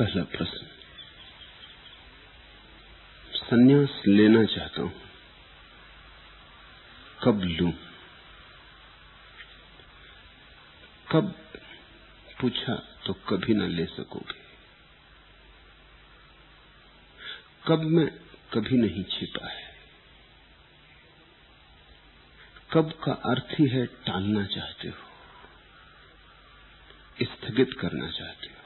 पहला प्रश्न। संन्यास लेना चाहता हूँ। कब लू? कब पूछा तो कभी ना ले सकोगे। कब में कभी नहीं छिपा है। कब का अर्थ ही है टालना चाहते हो। स्थगित करना चाहते हो।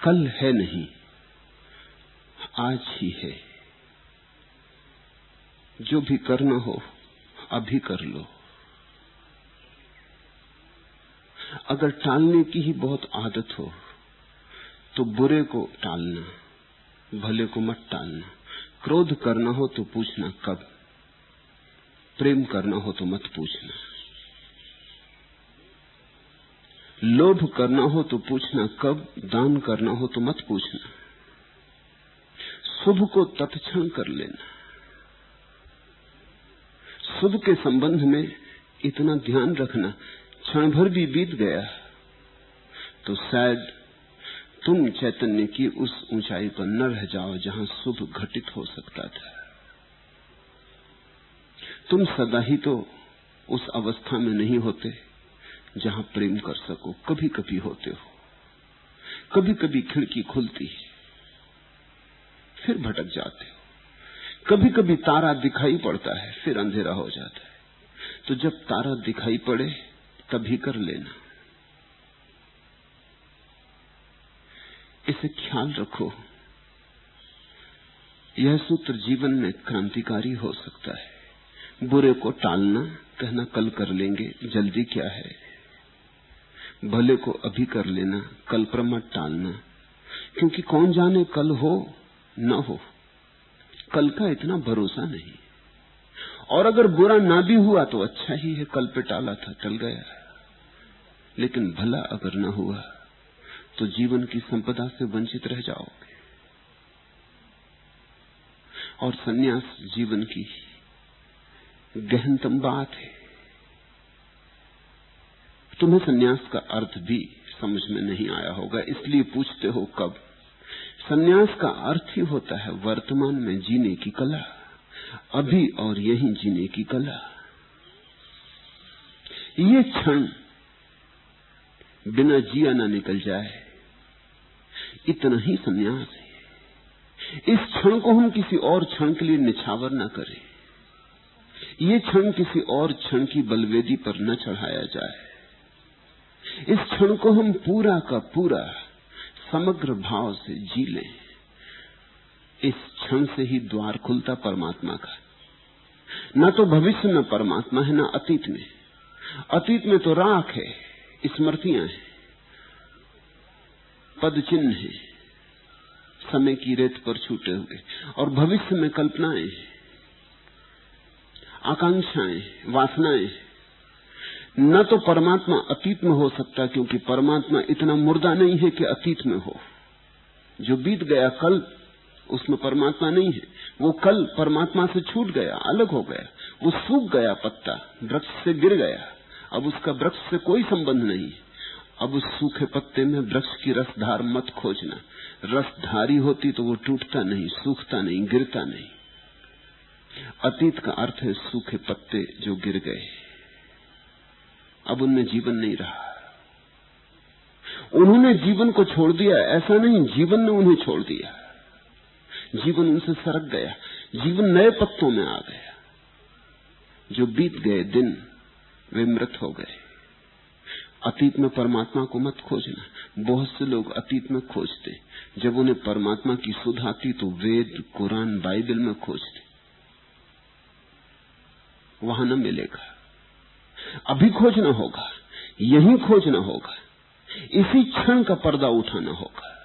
कल है नहीं, आज ही है। जो भी करना हो, अभी कर लो। अगर टालने की ही बहुत आदत हो तो बुरे को टालना, भले को मत टालना। क्रोध करना हो तो पूछना कब, प्रेम करना हो तो मत पूछना। लोभ करना हो तो पूछना, कब दान करना हो तो मत पूछना। शुभ को तत्क्षण कर लेना। शुभ के संबंध में इतना ध्यान रखना क्षण भर भी बीत गया तो शायद तुम चैतन्य की उस ऊंचाई पर न रह जाओ जहाँ शुभ घटित हो सकता था। तुम सदा ही तो उस अवस्था में नहीं होते। जहाँ प्रेम कर सको कभी कभी होते हो। कभी कभी खिड़की खुलती है, फिर भटक जाते हो। कभी कभी तारा दिखाई पड़ता है, फिर अंधेरा हो जाता है। तो जब तारा दिखाई पड़े, तभी कर लेना। इसे ख्याल रखो। यह सूत्र जीवन में क्रांतिकारी हो सकता है। बुरे को टालना, कहना कल कर लेंगे, जल्दी क्या है? भले को अभी कर लेना, कल पर मत टालना। क्योंकि कौन जाने कल हो, न हो। कल का इतना भरोसा नहीं। और अगर बुरा ना भी हुआ तो अच्छा ही है, कल पे टाला था, टल गया। लेकिन भला अगर ना हुआ तो जीवन की संपदा से वंचित रह जाओगे। और सन्यास जीवन की गहनतम बात है। तुम्हें सन्यास का अर्थ भी समझ में नहीं आया होगा, इसलिए पूछते हो कब? सन्यास का अर्थ ही होता है वर्तमान में जीने की कला, अभी और यही जीने की कला। ये क्षण बिना जिया ना निकल जाए, इतना ही सन्यास है। इस क्षण को हम किसी और क्षण के लिए निछावर न करें। ये क्षण किसी और क्षण की बलवेदी पर न चढ़ाया जाए। इस क्षण को हम पूरा का पूरा समग्र भाव से जी लें। इस क्षण से ही द्वार खुलता परमात्मा का। न तो भविष्य में परमात्मा है, न अतीत में। अतीत में तो राख है, स्मृतियाँ हैं पद चिन्ह है, समय की रेत पर छूटे हुए। और भविष्य में कल्पनाएँ आकांक्षाएँ वासनाएँ न तो परमात्मा अतीत में हो सकता क्योंकि परमात्मा इतना मुर्दा नहीं है कि अतीत में हो। जो बीत गया कल, उसमें परमात्मा नहीं है। वो कल परमात्मा से छूट गया, अलग हो गया। वो सूख गया पत्ता, वृक्ष से गिर गया। अब उसका वृक्ष से कोई संबंध नहीं। अब उस सूखे पत्ते में वृक्ष की रसधार मत खोजना। रसधारी होती तो वो टूटता नहीं, सूखता नहीं, गिरता नहीं। अतीत का अर्थ है सूखे पत्ते जो गिर गए। अब उनमें जीवन नहीं रहा। उन्होंने जीवन को छोड़ दिया, ऐसा नहीं, जीवन ने उन्हें छोड़ दिया। जीवन उनसे सरक गया, जीवन नए पत्तों में आ गया। जो बीत गए दिन, वे मृत हो गए। अतीत में परमात्मा को मत खोजना। बहुत से लोग अतीत में खोजते। जब उन्हें परमात्मा की सुध आती तो वेद, कुरान, बाइबल में खोजते। वहाँ न मिलेगा। अभी खोजना होगा, यही खोजना होगा, इसी क्षण का पर्दा उठाना होगा।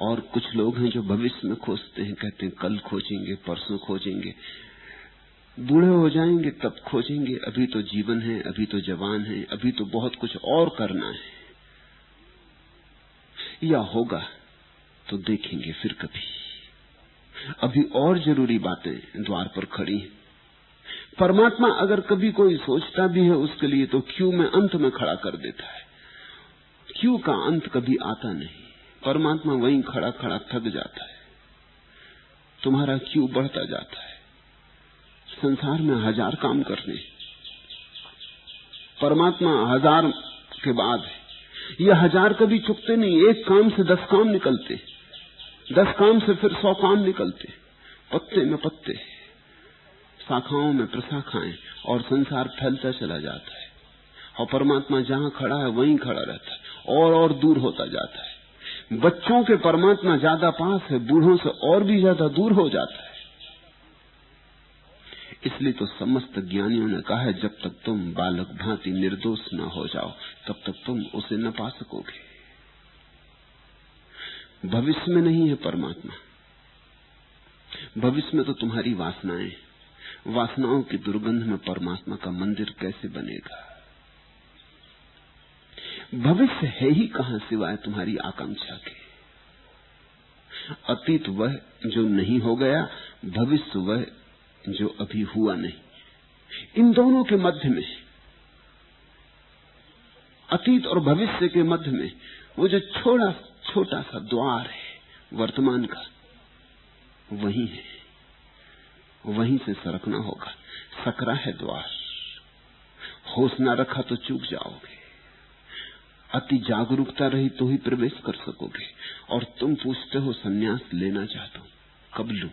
और कुछ लोग हैं जो भविष्य में खोजते हैं, कहते हैं, कल खोजेंगे, परसों खोजेंगे, बूढ़े हो जाएँगे, तब खोजेंगे, अभी तो जीवन है, अभी तो जवान है, अभी तो बहुत कुछ और करना है। या होगा तो देखेंगे फिर कभी। अभी और ज़रूरी बातें द्वार पर खड़ी हैं। परमात्मा अगर कभी कोई सोचता भी है उसके लिए तो क्यू में अंत में खड़ा कर देता है? क्यों का अंत कभी आता नहीं? परमात्मा वहीं खड़ा खड़ा थक जाता है। तुम्हारा क्यों बढ़ता जाता है? संसार में हज़ार काम करने परमात्मा हज़ार के बाद है। यह हज़ार कभी चुकते नहीं, एक काम से दस काम निकलते दस काम से फिर सौ काम निकलते पत्ते में पत्ते शाखाओं में प्रशाखाएँ और संसार फैलता चला जाता है। और परमात्मा जहाँ खड़ा है, वहीं खड़ा रहता है और और दूर होता जाता है। बच्चों के परमात्मा ज़्यादा पास है, बूढ़ों से और भी ज़्यादा दूर हो जाता है। इसलिए तो समस्त ज्ञानियों ने कहा है, जब तक तुम बालक भांति निर्दोष न हो जाओ, तब तक तुम उसे न पा सकोगे। भविष्य में नहीं है परमात्मा। भविष्य में तो तुम्हारी वासनाएँ वासनाओं की दुर्गंध में परमात्मा का मंदिर कैसे बनेगा? भविष्य है ही कहाँ सिवाय तुम्हारी आकांक्षा के? अतीत वह जो नहीं हो गया, भविष्य वह जो अभी हुआ नहीं। इन दोनों के मध्य में, अतीत और भविष्य के मध्य में, वो जो छोटा छोटा सा द्वार है, वर्तमान का, वही है। वहीं से सरकना होगा। सकरा है द्वार। होश ना रखा तो चूक जाओगे। अति जागरूकता रही तो ही प्रवेश कर सकोगे। और तुम पूछते हो, सन्यास लेना चाहता हूँ। कब लू?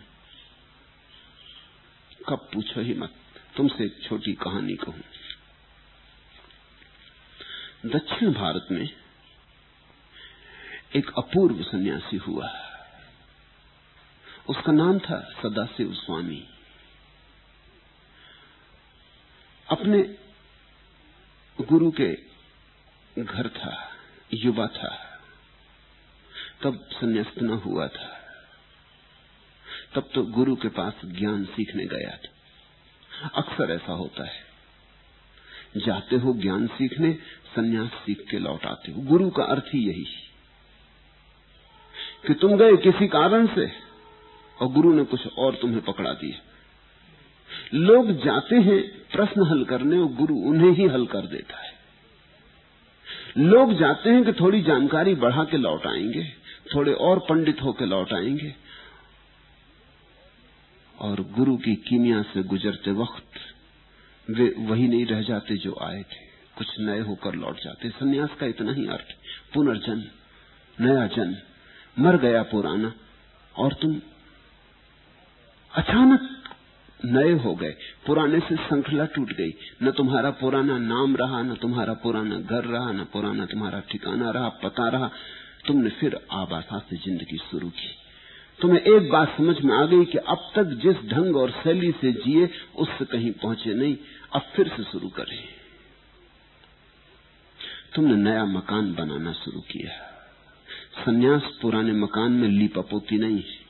कब पूछो ही मत। तुमसे एक छोटी कहानी कहूँ। दक्षिण भारत में एक अपूर्व सन्यासी हुआ। उसका नाम था सदाशिव स्वामी। अपने गुरु के घर था, युवा था, तब संन्यास्त न हुआ था, तब तो गुरु के पास ज्ञान सीखने गया था। अक्सर ऐसा होता है, जाते हो ज्ञान सीखने, संन्यास सीख के लौट आते हो। गुरु का अर्थ ही यही कि तुम गए किसी कारण से और गुरु ने कुछ और तुम्हें पकड़ा दिया। लोग जाते हैं प्रश्न हल करने और गुरु उन्हें ही हल कर देता है। लोग जाते हैं कि थोड़ी जानकारी बढ़ा के लौट आएँगे, थोड़े और पंडित होकर लौट आएँगे। और गुरु की कीमिया से गुजरते वक्त वे वही नहीं रह जाते जो आए थे। कुछ नए होकर लौट जाते। सन्यास का इतना ही अर्थ पुनर्जन्म, नया जन्म, मर गया पुराना। और तुम अचानक नए हो गए। पुराने से श्रृंखला टूट गई। न तुम्हारा पुराना नाम रहा, न तुम्हारा पुराना घर रहा, न पुराना तुम्हारा ठिकाना रहा, पता रहा। तुमने फिर आबासा से ज़िंदगी शुरू की। तुम्हें एक बात समझ में आ गई कि अब तक जिस ढंग और शैली से जिए, उससे कहीं पहुँचे नहीं। अब फिर से शुरू करें। तुमने नया मकान बनाना शुरू किया। सन्यास पुराने मकान में लीपापोती नहीं है।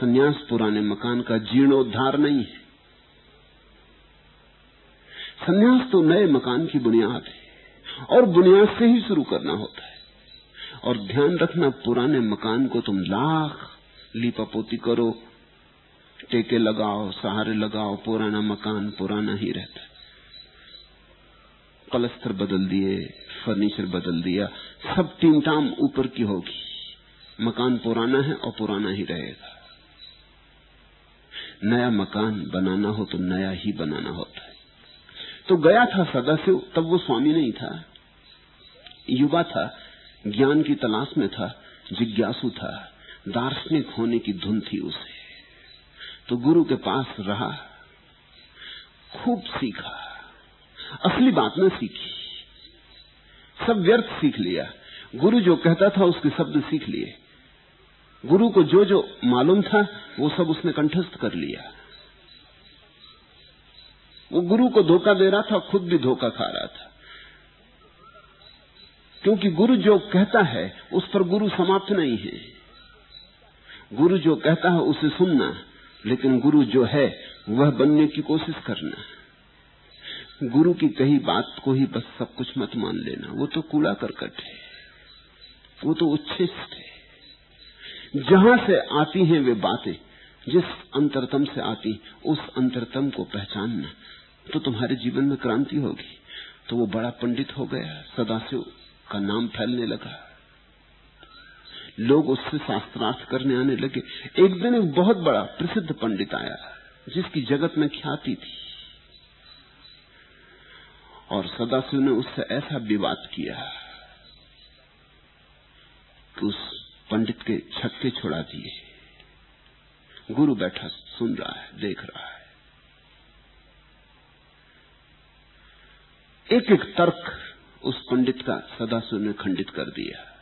सन्यास पुराने मकान का जीर्णोद्धार नहीं है। सन्यास तो नए मकान की बुनियाद है, और बुनियाद से ही शुरू करना होता है। और ध्यान रखना, पुराने मकान को तुम लाख लीपापोती करो, टेके लगाओ, सहारे लगाओ, पुराना मकान पुराना ही रहता है। पलस्तर बदल दिए, फर्नीचर बदल दिया, सब टीम टाम ऊपर की होगी। मकान पुराना है और पुराना ही रहेगा। नया मकान बनाना हो तो नया ही बनाना होता है। तो गया था सदाशिव, तब वो स्वामी नहीं था। युवा था, ज्ञान की तलाश में था, जिज्ञासु था, दार्शनिक होने की धुन थी उसे। तो गुरु के पास रहा, खूब सीखा, असली बात न सीखी, सब व्यर्थ सीख लिया। गुरु जो कहता था उसके शब्द सीख लिए। गुरु को जो जो मालूम था, वो सब उसने कंठस्थ कर लिया। वो गुरु को धोखा दे रहा था, खुद भी धोखा खा रहा था। क्योंकि गुरु जो कहता है, उस पर गुरु समाप्त नहीं है। गुरु जो कहता है, उसे सुनना, लेकिन गुरु जो है, वह बनने की कोशिश करना। गुरु की कही बात को ही बस सब कुछ मत मान लेना। वो तो कूड़ा करकट है। वो तो उच्छिष्ट है। जहाँ से आती हैं वे बातें, जिस अंतरतम से आती, उस अंतरतम को पहचानना तो तुम्हारे जीवन में क्रांति होगी। तो वो बड़ा पंडित हो गया, सदाशिव का नाम फैलने लगा। लोग उससे शास्त्रार्थ करने आने लगे। एक दिन एक बहुत बड़ा, प्रसिद्ध पंडित आया, जिसकी जगत में ख्याति थी। और सदाशिव ने उससे ऐसा विवाद किया कि उस पंडित के छक्के छोड़ा दिए। गुरु बैठा, सुन रहा है, देख रहा है। एक एक तर्क उस पंडित का सदाशिव ने खंडित कर दिया।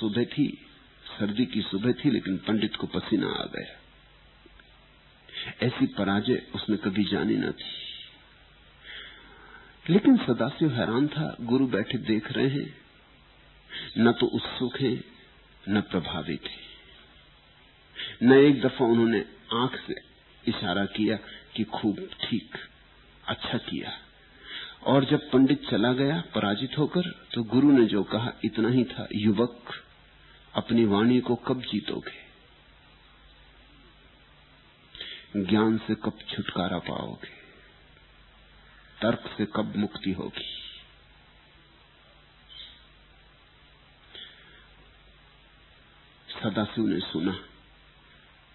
सुबह थी, सर्दी की सुबह थी, लेकिन पंडित को पसीना आ गया। ऐसी पराजय उसने कभी जानी न थी। लेकिन सदाशिव हैरान था, गुरु बैठे देख रहे हैं। न तो उत्सुक है, न प्रभावित है। न एक दफ़ा उन्होंने आँख से इशारा किया कि खूब ठीक अच्छा किया। और जब पंडित चला गया, पराजित होकर तो गुरु ने जो कहा, इतना ही था, युवक अपनी वाणी को कब जीतोगे? ज्ञान से कब छुटकारा पाओगे? तर्क से कब मुक्ति होगी? सदाशिव ने सुना।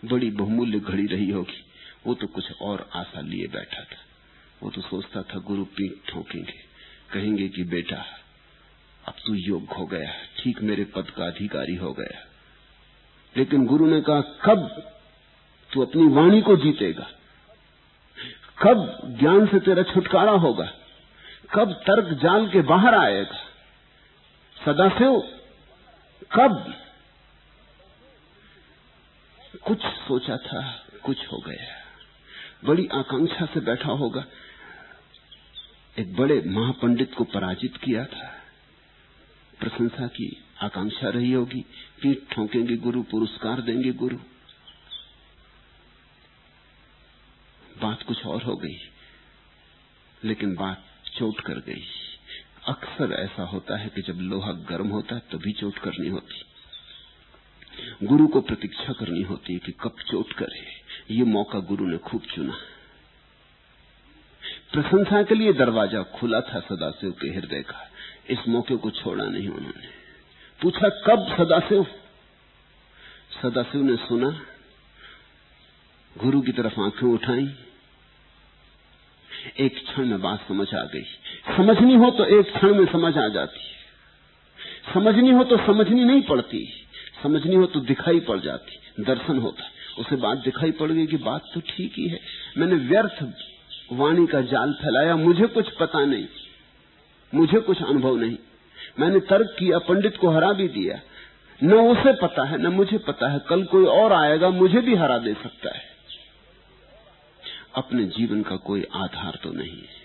बड़ी बहुमूल्य घड़ी रही होगी। वो तो कुछ और आशा लिए बैठा था। वो तो सोचता था, गुरु पीठ ठोकेंगे। कहेंगे कि बेटा, अब तू योग्य हो गया। ठीक मेरे पद का अधिकारी हो गया। लेकिन गुरु ने कहा, कब तू अपनी वाणी को जीतेगा? कब ज्ञान से तेरा छुटकारा होगा? कब तर्क जाल के बाहर आएगा? सदाशिव, कब? कुछ सोचा था, कुछ हो गया। बड़ी आकांक्षा से बैठा होगा। एक बड़े महापंडित को पराजित किया था। प्रशंसा की आकांक्षा रही होगी। पीठ ठोकेंगे गुरु, पुरस्कार देंगे गुरु। बात कुछ और हो गई, लेकिन बात चोट कर गई। अक्सर ऐसा होता है कि जब लोहा गर्म होता है, तभी चोट करनी होती। गुरु को प्रतीक्षा करनी होती है कि कब चोट करे ये मौका गुरु ने खूब चुना। प्रशंसा के लिए दरवाज़ा खुला था सदाशिव के हृदय का। इस मौके को छोड़ा नहीं उन्होंने। पूछा, कब सदाशिव? सदाशिव ने सुना। गुरु की तरफ़ आँखें उठाई। एक क्षण में बात समझ आ गई। समझनी हो तो एक क्षण में समझ आ जाती। समझनी हो तो समझनी नहीं पड़ती। समझनी हो तो दिखाई पड़ जाती, दर्शन होता है। उसे बात दिखाई पड़ गई कि बात तो ठीक ही है। मैंने व्यर्थ वाणी का जाल फैलाया, मुझे कुछ पता नहीं, मुझे कुछ अनुभव नहीं। मैंने तर्क किया, पंडित को हरा भी दिया। न उसे पता है, न मुझे पता है। कल कोई और आएगा, मुझे भी हरा दे सकता है। अपने जीवन का कोई आधार तो नहीं है।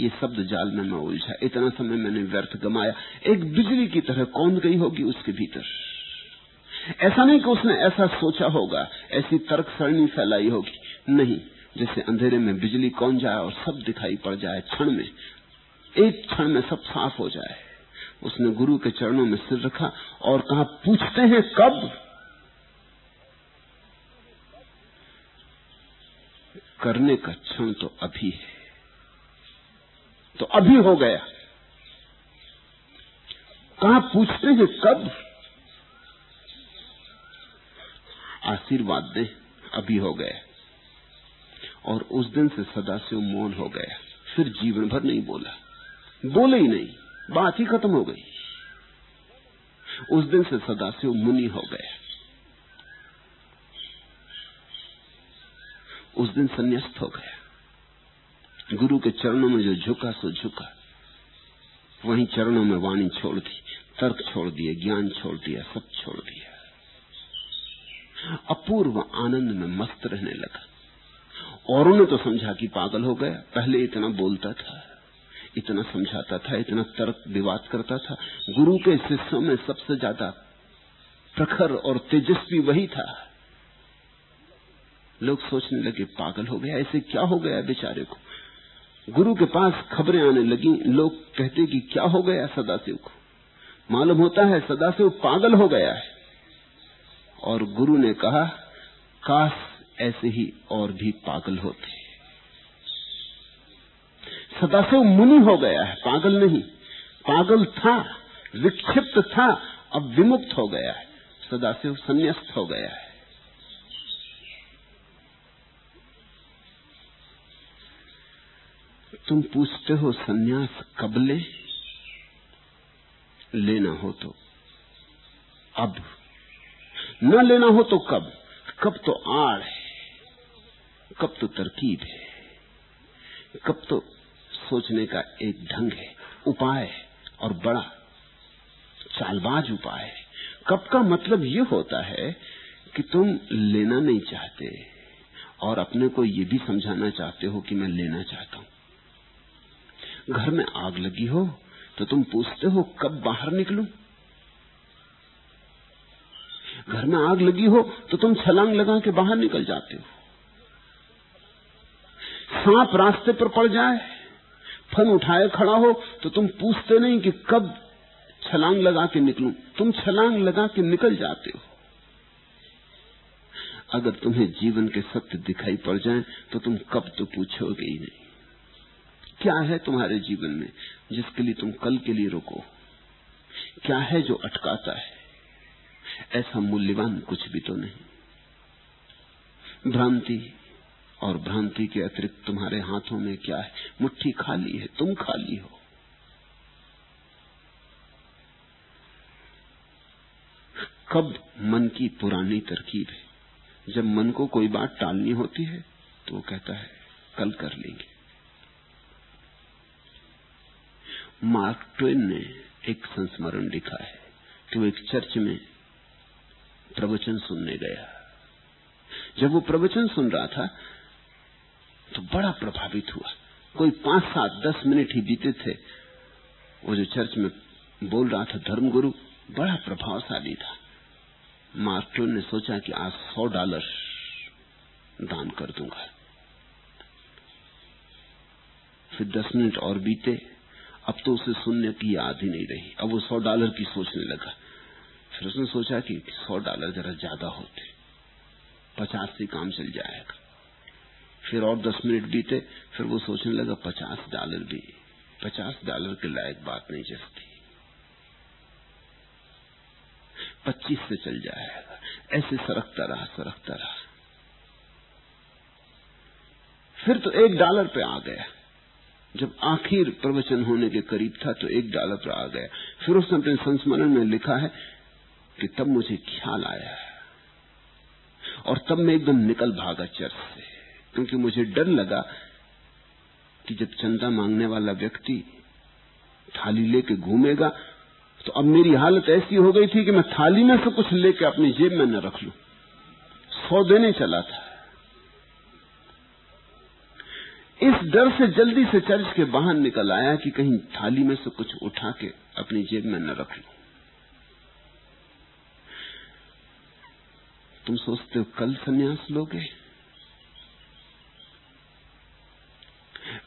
ये शब्द जाल में मैं उलझा। इतना समय मैंने व्यर्थ गमाया। एक बिजली की तरह कौन गई होगी उसके भीतर? ऐसा नहीं कि उसने ऐसा सोचा होगा, ऐसी तर्क सरणी फैलाई होगी। नहीं, जैसे अंधेरे में बिजली कौन जाए और सब दिखाई पड़ जाए क्षण में, एक क्षण में सब साफ़ हो जाए। उसने गुरु के चरणों में सिर रखा और कहा, पूछते हैं कब? करने का क्षण तो अभी है। तो अभी हो गया। कहा पूछते हैं कब? आशीर्वाद दे, अभी हो गया। और उस दिन से सदाशिव मौन हो गया। फिर जीवन भर नहीं बोला। बोले ही नहीं। बात ही खत्म हो गई। उस दिन से सदाशिव मुनि हो गया। उस दिन संन्यास्त हो गया। गुरु के चरणों में जो झुका, सो झुका। वहीं चरणों में वाणी छोड़ दी, तर्क छोड़ दिए, ज्ञान छोड़ दिया, सब छोड़ दिया। अपूर्व आनंद में मस्त रहने लगा। औरों ने तो समझा कि पागल हो गया, पहले इतना बोलता था, इतना समझाता था, इतना तर्क विवाद करता था। गुरु के शिष्यों में सबसे ज़्यादा प्रखर और तेजस्वी वही था। लोग सोचने लगे, पागल हो गया, ऐसे क्या हो गया बेचारे को? गुरु के पास खबरें आने लगी, लोग कहते कि क्या हो गया सदाशिव को? मालूम होता है सदाशिव पागल हो गया है। और गुरु ने कहा, काश ऐसे ही और भी पागल होते। सदाशिव मुनि हो गया है, पागल नहीं। पागल था, विक्षिप्त था, अब विमुक्त हो गया है। सदाशिव संन्यास्त हो गया है। तुम पूछते हो सन्यास कब ले? लेना हो तो अब। न लेना हो तो कब? कब तो आड़ है, कब तो तरकीब है, कब तो सोचने का एक ढंग है, उपाय और बड़ा चालबाज उपाय है। कब का मतलब ये होता है कि तुम लेना नहीं चाहते और अपने को ये भी समझाना चाहते हो कि मैं लेना चाहता हूँ। घर में आग लगी हो तो तुम पूछते हो, कब बाहर निकलूं? घर में आग लगी हो तो तुम छलांग लगा के बाहर निकल जाते हो। सांप रास्ते पर पड़ जाए, फन उठाए खड़ा हो तो तुम पूछते नहीं कि कब छलांग लगा के निकलूं। तुम छलांग लगा के निकल जाते हो। अगर तुम्हें जीवन के सत्य दिखाई पड़ जाएँ तो तुम कब तो पूछोगे ही नहीं। क्या है तुम्हारे जीवन में जिसके लिए तुम कल के लिए रुको? क्या है जो अटकाता है? ऐसा मूल्यवान कुछ भी तो नहीं। भ्रांति और भ्रांति के अतिरिक्त तुम्हारे हाथों में क्या है? मुट्ठी खाली है, तुम खाली हो। कब मन की पुरानी तरकीब है? जब मन को कोई बात टालनी होती है तो वो कहता है, कल कर लेंगे। मार्क ट्वेन ने एक संस्मरण लिखा है कि वो एक चर्च में प्रवचन सुनने गया। जब वो प्रवचन सुन रहा था तो बड़ा प्रभावित हुआ। कोई पाँच, सात, दस मिनट ही बीते थे। वो जो चर्च में बोल रहा था, धर्मगुरु, बड़ा प्रभावशाली था। मार्क ने सोचा कि आज सौ डॉलर दान कर दूँगा। फिर दस मिनट और बीते अब तो उसे सुनने की याद ही नहीं रही। अब वो सौ डॉलर की सोचने लगा। फिर उसने सोचा कि सौ डॉलर जरा ज़्यादा होते। पचास से काम चल जाएगा। फिर और दस मिनट बीते, फिर वो सोचने लगा, पचास डॉलर भी। पचास डॉलर के लायक बात नहीं जचती पच्चीस से चल जाएगा। ऐसे सरकता रहा सरकता रहा। फिर तो एक डॉलर पे आ गया। जब आखिर प्रवचन होने के करीब था तो एक डॉलर पर आ गया। फिर उसने अपने संस्मरण में लिखा है कि तब मुझे ख्याल आया और तब मैं एकदम निकल भागा चर्च से, क्योंकि मुझे डर लगा कि जब चंदा मांगने वाला व्यक्ति थाली लेके घूमेगा तो अब मेरी हालत ऐसी हो गई थी कि मैं थाली में से कुछ लेके अपनी जेब में न रख लू। सौ देने चला था। इस डर से जल्दी से चर्च के बाहर निकल आया कि कहीं थाली में से कुछ उठा के अपनी जेब में न रख लू। तुम सोचते हो कल सन्यास लोगे?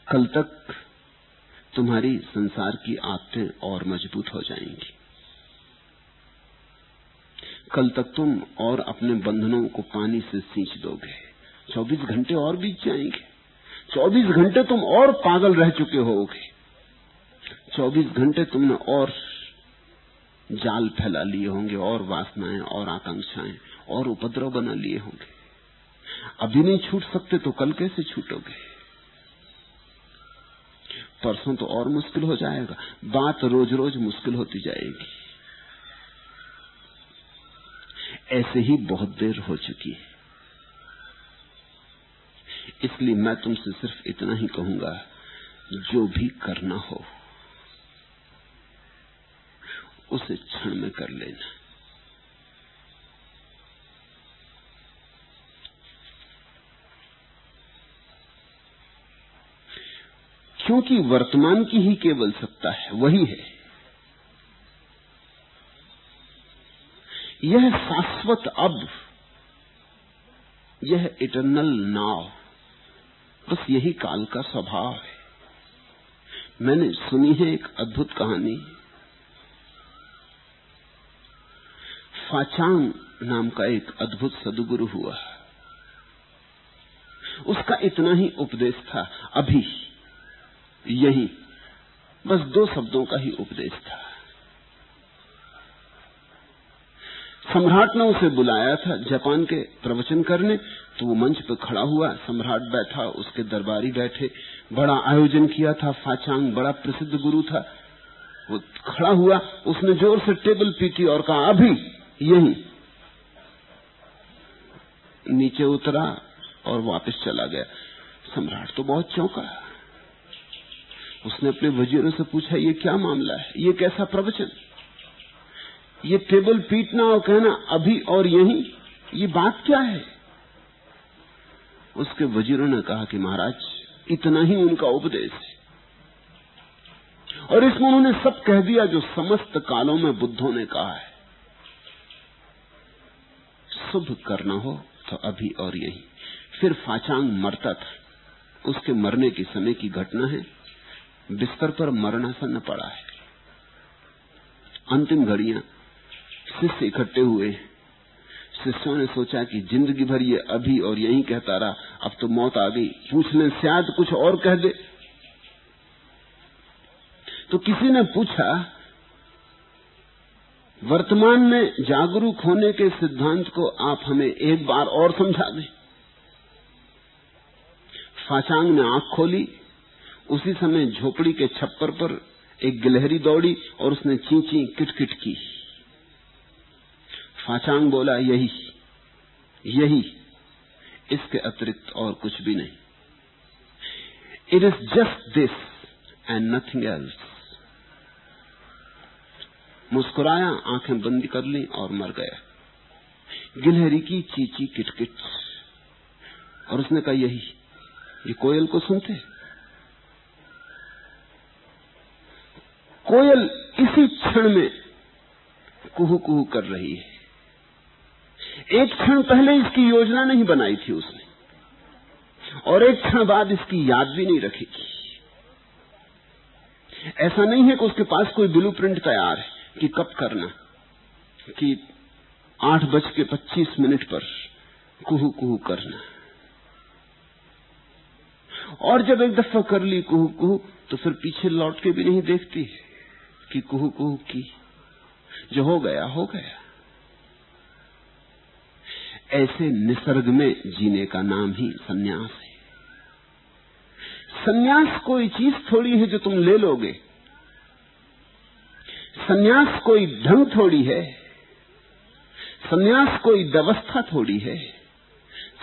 कल तक तुम्हारी संसार की आदतें और मज़बूत हो जाएँगी। कल तक तुम और अपने बंधनों को पानी से सींच दोगे। 24 घंटे और बीत जाएँगे। 24 घंटे तुम और पागल रह चुके होगे। 24 घंटे तुमने और जाल फैला लिए होंगे, और वासनाएँ, और आकांक्षाएँ, और उपद्रव बना लिए होंगे। अभी नहीं छूट सकते तो कल कैसे छूटोगे? परसों तो और मुश्किल हो जाएगा, बात रोज रोज मुश्किल होती जाएगी। ऐसे ही बहुत देर हो चुकी है। इसलिए मैं तुमसे सिर्फ़ इतना ही कहूँगा, जो भी करना हो, उसे क्षण में कर लेना। क्योंकि वर्तमान की ही केवल सत्ता है, वही है। यह शाश्वत अब, यह इटरनल नाव बस यही काल का स्वभाव है। मैंने सुनी है एक अद्भुत कहानी। फाचांग नाम का एक अद्भुत सदगुरु हुआ। उसका इतना ही उपदेश था, अभी। यही, बस दो शब्दों का ही उपदेश था। सम्राट ने उसे बुलाया था जापान के प्रवचन करने। तो वो मंच पर खड़ा हुआ। सम्राट बैठा, उसके दरबारी बैठे। बड़ा आयोजन किया था, फाचांग बड़ा प्रसिद्ध गुरु था। वो खड़ा हुआ, उसने ज़ोर से टेबल पीटी और कहा, अभी, यही। नीचे उतरा और वापस चला गया। सम्राट तो बहुत चौंका। उसने अपने वजीरों से पूछा, ये क्या मामला है? ये कैसा प्रवचन? ये टेबल पीटना और कहना, अभी और यही? ये बात क्या है? उसके वजीरों ने कहा कि महाराज, इतना ही उनका उपदेश है। और इसमें उन्होंने सब कह दिया जो समस्त कालों में बुद्धों ने कहा है। शुभ करना हो तो अभी और यही। फिर फाचांग मरता था। उसके मरने के समय की घटना है। बिस्तर पर मरणासन पड़ा है। अंतिम घड़ियाँ शिष्य इकट्ठे हुए। शिष्यों ने सोचा कि ज़िंदगी भर ये अभी और यही कहता रहा, अब तो मौत आ गई। पूछ ले शायद कुछ और कह दे? तो किसी ने पूछा, वर्तमान में जागरूक होने के सिद्धांत को आप हमें एक बार और समझा दें। फाचांग ने आँख खोली, उसी समय झोपड़ी के छप्पर पर एक गिलहरी दौड़ी और उसने चींची, किटकिट की। फाचांग बोला, यही यही, इसके अतिरिक्त और कुछ भी नहीं। It is just this and nothing else मुस्कुराया, आँखें बंद कर ली और मर गया। गिलहरी की चीची किटकिट। और उसने कहा, यही, ये कोयल को सुनते? कोयल इसी क्षण में कुहू कुहू कर रही है। एक क्षण पहले इसकी योजना नहीं बनाई थी उसने। और एक क्षण बाद इसकी याद भी नहीं रखी थी। ऐसा नहीं है कि उसके पास कोई ब्लू प्रिंट तैयार है कि कब करना कि आठ बज के पच्चीस मिनट पर कुहू कुहू करना और जब एक दफ़ा कर ली कुहू कुहू तो फिर पीछे लौट के भी नहीं देखती कि कुहू कुहू की। जो हो गया हो गया। ऐसे निसर्ग में जीने का नाम ही सन्यास है। सन्यास कोई चीज़ थोड़ी है जो तुम ले लोगे। सन्यास कोई ढंग थोड़ी है। सन्यास कोई व्यवस्था थोड़ी है।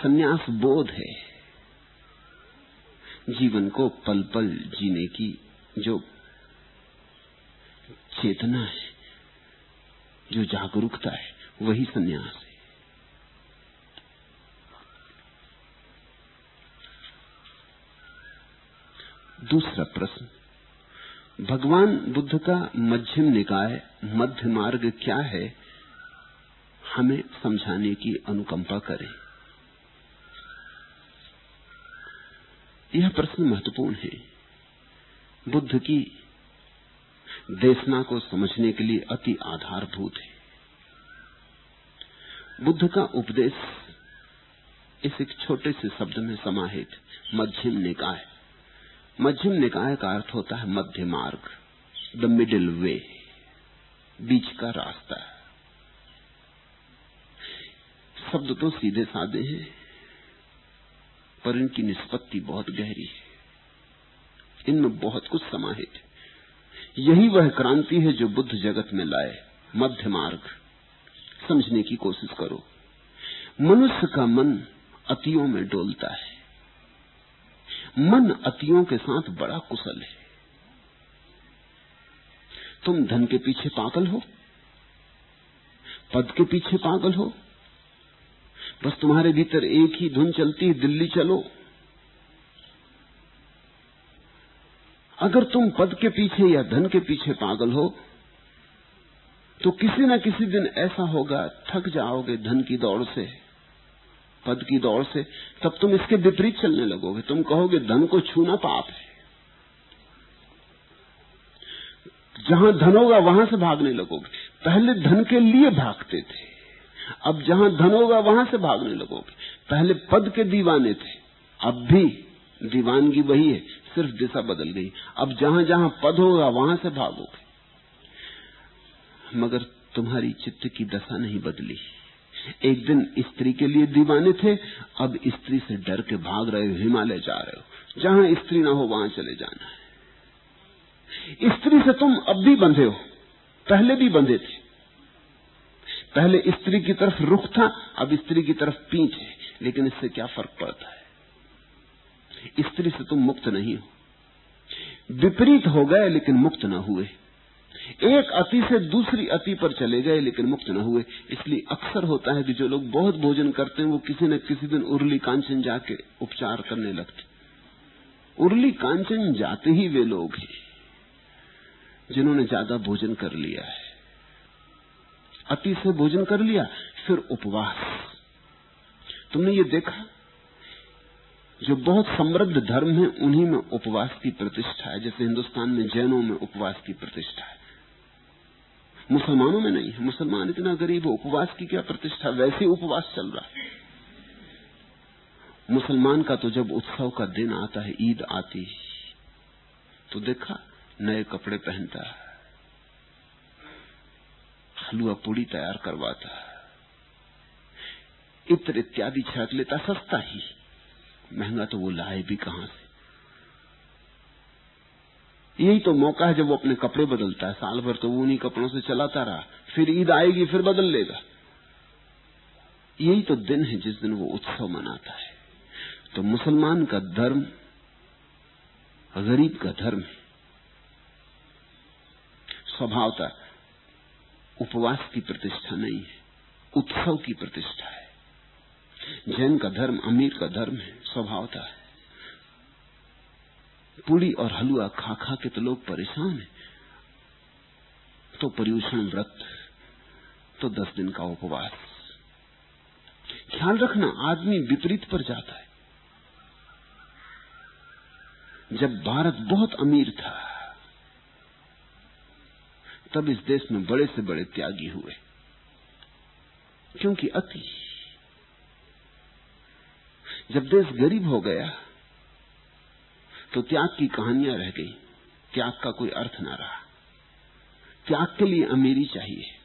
सन्यास बोध है। जीवन को पल पल जीने की जो चेतना है, जो जागरूकता है, वही सन्यास है। दूसरा प्रश्न। भगवान बुद्ध का मध्यम निकाय, मध्य मार्ग क्या है? हमें समझाने की अनुकंपा करें। यह प्रश्न महत्वपूर्ण है। बुद्ध की देशना को समझने के लिए अति आधारभूत है। बुद्ध का उपदेश इस एक छोटे से शब्द में समाहित, मध्यम निकाय। मध्यम निकाय का अर्थ होता है मध्य मार्ग द मिडिल वे बीच का रास्ता। शब्द तो सीधे साधे हैं, पर इनकी निष्पत्ति बहुत गहरी है। इनमें बहुत कुछ समाहित है। यही वह क्रांति है जो बुद्ध जगत में लाए, मध्य मार्ग। समझने की कोशिश करो। मनुष्य का मन अतियों में डोलता है। मन अतियों के साथ बड़ा कुशल है। तुम धन के पीछे पागल हो, पद के पीछे पागल हो, बस तुम्हारे भीतर एक ही धुन चलती है, दिल्ली चलो। अगर तुम पद के पीछे या धन के पीछे पागल हो तो किसी न किसी दिन ऐसा होगा थक जाओगे धन की दौड़ से। पद की दौड़ से, तब तुम इसके विपरीत चलने लगोगे। तुम कहोगे, धन को छूना पाप है। जहाँ धन होगा, वहाँ से भागने लगोगे। पहले धन के लिए भागते थे। अब जहाँ धन होगा, वहाँ से भागने लगोगे। पहले पद के दीवाने थे। अब भी दीवानगी वही है, सिर्फ़ दिशा बदल गई। अब जहाँ जहाँ पद होगा, वहाँ से भागोगे। मगर तुम्हारी चित्त की दशा नहीं बदली। एक दिन स्त्री के लिए दीवाने थे, अब स्त्री से डर के भाग रहे हो, हिमालय जा रहे हो। जहाँ स्त्री ना हो, वहाँ चले जाना है। स्त्री से तुम अब भी बंधे हो, पहले भी बंधे थे। पहले स्त्री की तरफ़ रुख था, अब स्त्री की तरफ़ पीठ है, लेकिन इससे क्या फ़र्क पड़ता है? स्त्री से तुम मुक्त नहीं हो। विपरीत हो गए, लेकिन मुक्त न हुए। एक अति से दूसरी अति पर चले गए लेकिन मुक्त न हुए। इसलिए अक्सर होता है कि जो लोग बहुत भोजन करते हैं, वो किसी न किसी दिन उर्ली कांचन जाके उपचार करने लगते उर्ली कांचन जाते ही वे लोग हैं, जिन्होंने ज़्यादा भोजन कर लिया है। अति से भोजन कर लिया, फिर उपवास। तुमने ये देखा? जो बहुत समृद्ध धर्म है, उन्हीं में उपवास की प्रतिष्ठा है, जैसे हिंदुस्तान में जैनों में उपवास की प्रतिष्ठा है। मुसलमानों में नहीं है। मुसलमान इतना गरीब है, उपवास की क्या प्रतिष्ठा? वैसे उपवास चल रहा है। मुसलमान का तो जब उत्सव का दिन आता है, ईद आती तो देखा, नए कपड़े पहनता है, हलुआ पूड़ी तैयार करवाता है, इत्र इत्यादि छिड़क लेता, सस्ता ही। महँगा तो वो लाए भी कहाँ से? यही तो मौका है जब वो अपने कपड़े बदलता है। साल भर तो वो उन्हीं कपड़ों से चलाता रहा। फिर ईद आएगी, फिर बदल लेगा। यही तो दिन है जिस दिन वो उत्सव मनाता है। तो मुसलमान का धर्म, गरीब का धर्म है। स्वभावता उपवास की प्रतिष्ठा नहीं है, उत्सव की प्रतिष्ठा है। जैन का धर्म, अमीर का धर्म है, स्वभावता। है पूड़ी और हलवा खा खा के तो लोग परेशान हैं। तो पर्यूषण व्रत तो दस दिन का उपवास। ख्याल रखना, आदमी विपरीत पर जाता है। जब भारत बहुत अमीर था, तब इस देश में बड़े से बड़े त्यागी हुए। क्योंकि अति। जब देश गरीब हो गया तो त्याग की कहानियाँ रह गई। त्याग का कोई अर्थ ना रहा। त्याग के लिए अमीरी चाहिए।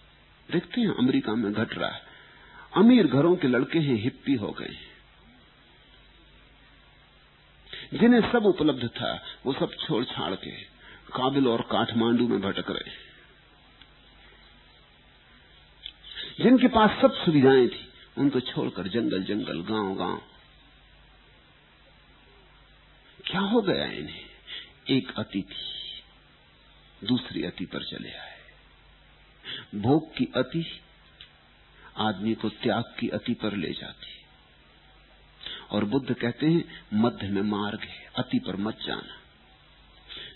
देखते हैं अमेरिका में घट रहा है। अमीर घरों के लड़के हैं, हिप्पी हो गए जिन्हें सब उपलब्ध था, वो सब छोड़ छाड़ के काबिल और काठमांडू में भटक रहे जिनके पास सब सुविधाएँ थी, उनको छोड़कर जंगल जंगल गाँव गाँव क्या हो गया इन्हें? एक अतिथि दूसरी अति पर चले आए। भोग की अति आदमी को त्याग की अति पर ले जाती। और बुद्ध कहते हैं, मध्य में मार्ग है, अति पर मत जाना।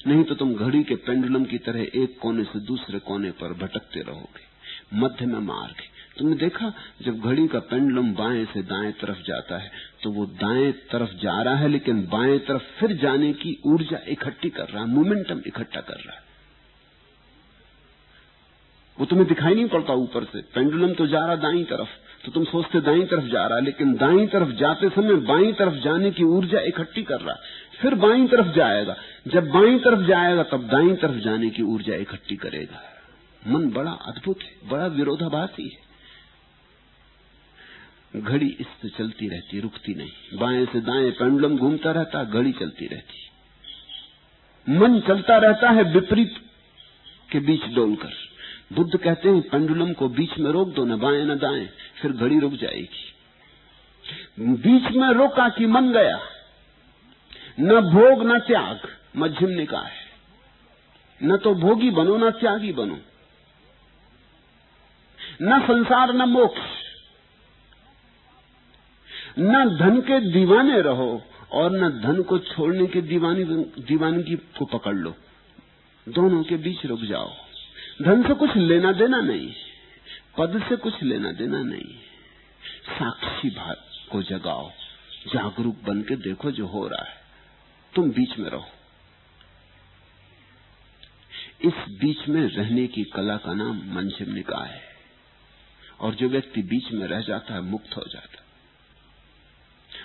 नहीं तो तुम घड़ी के पेंडुलम की तरह एक कोने से दूसरे कोने पर भटकते रहोगे। मध्य में मार्ग है। तुमने देखा, जब घड़ी का पेंडुलम बाएँ से दाएँ तरफ़ जाता है तो वो दाएँ तरफ़ जा रहा है, लेकिन बाएँ तरफ़ फिर जाने की ऊर्जा इकट्ठी कर रहा है, मोमेंटम इकट्ठा कर रहा है। वो तुम्हें दिखाई नहीं पड़ता ऊपर से। पेंडुलम तो जा रहा दाई तरफ़ तो तुम सोचते दाई तरफ़ जा रहा लेकिन दाई तरफ़ जाते समय बाई तरफ़ जाने की ऊर्जा इकट्ठी कर रहा फिर बाई तरफ़ जाएगा। जब बाई तरफ़ जाएगा, तब दाई तरफ़ जाने की ऊर्जा इकट्ठी करेगा। मन बड़ा अद्भुत है, बड़ा विरोधाभासी है। घड़ी इस इससे चलती रहती, रुकती नहीं। बाएँ से दाएँ पेंडुलम घूमता रहता, घड़ी चलती रहती। मन चलता रहता है विपरीत के बीच डोलकर। बुद्ध कहते हैं, पेंडुलम को बीच में रोक दो, न बाएँ न दाएँ, फिर घड़ी रुक जाएगी। बीच में रोका कि मन गया। न भोग, न त्याग, मध्यम है। न तो भोगी बनो, न त्यागी बनो। न संसार, न मोक्ष। न धन के दीवाने रहो और न धन को छोड़ने के दीवानी दीवानगी को पकड़ लो। दोनों के बीच रुक जाओ। धन से कुछ लेना देना नहीं, पद से कुछ लेना देना नहीं। साक्षी भात को जगाओ, जागरूक बन के देखो जो हो रहा है। तुम बीच में रहो। इस बीच में रहने की कला का नाम मंजिम निकाय है। और जो व्यक्ति बीच में रह जाता है, मुक्त हो जाता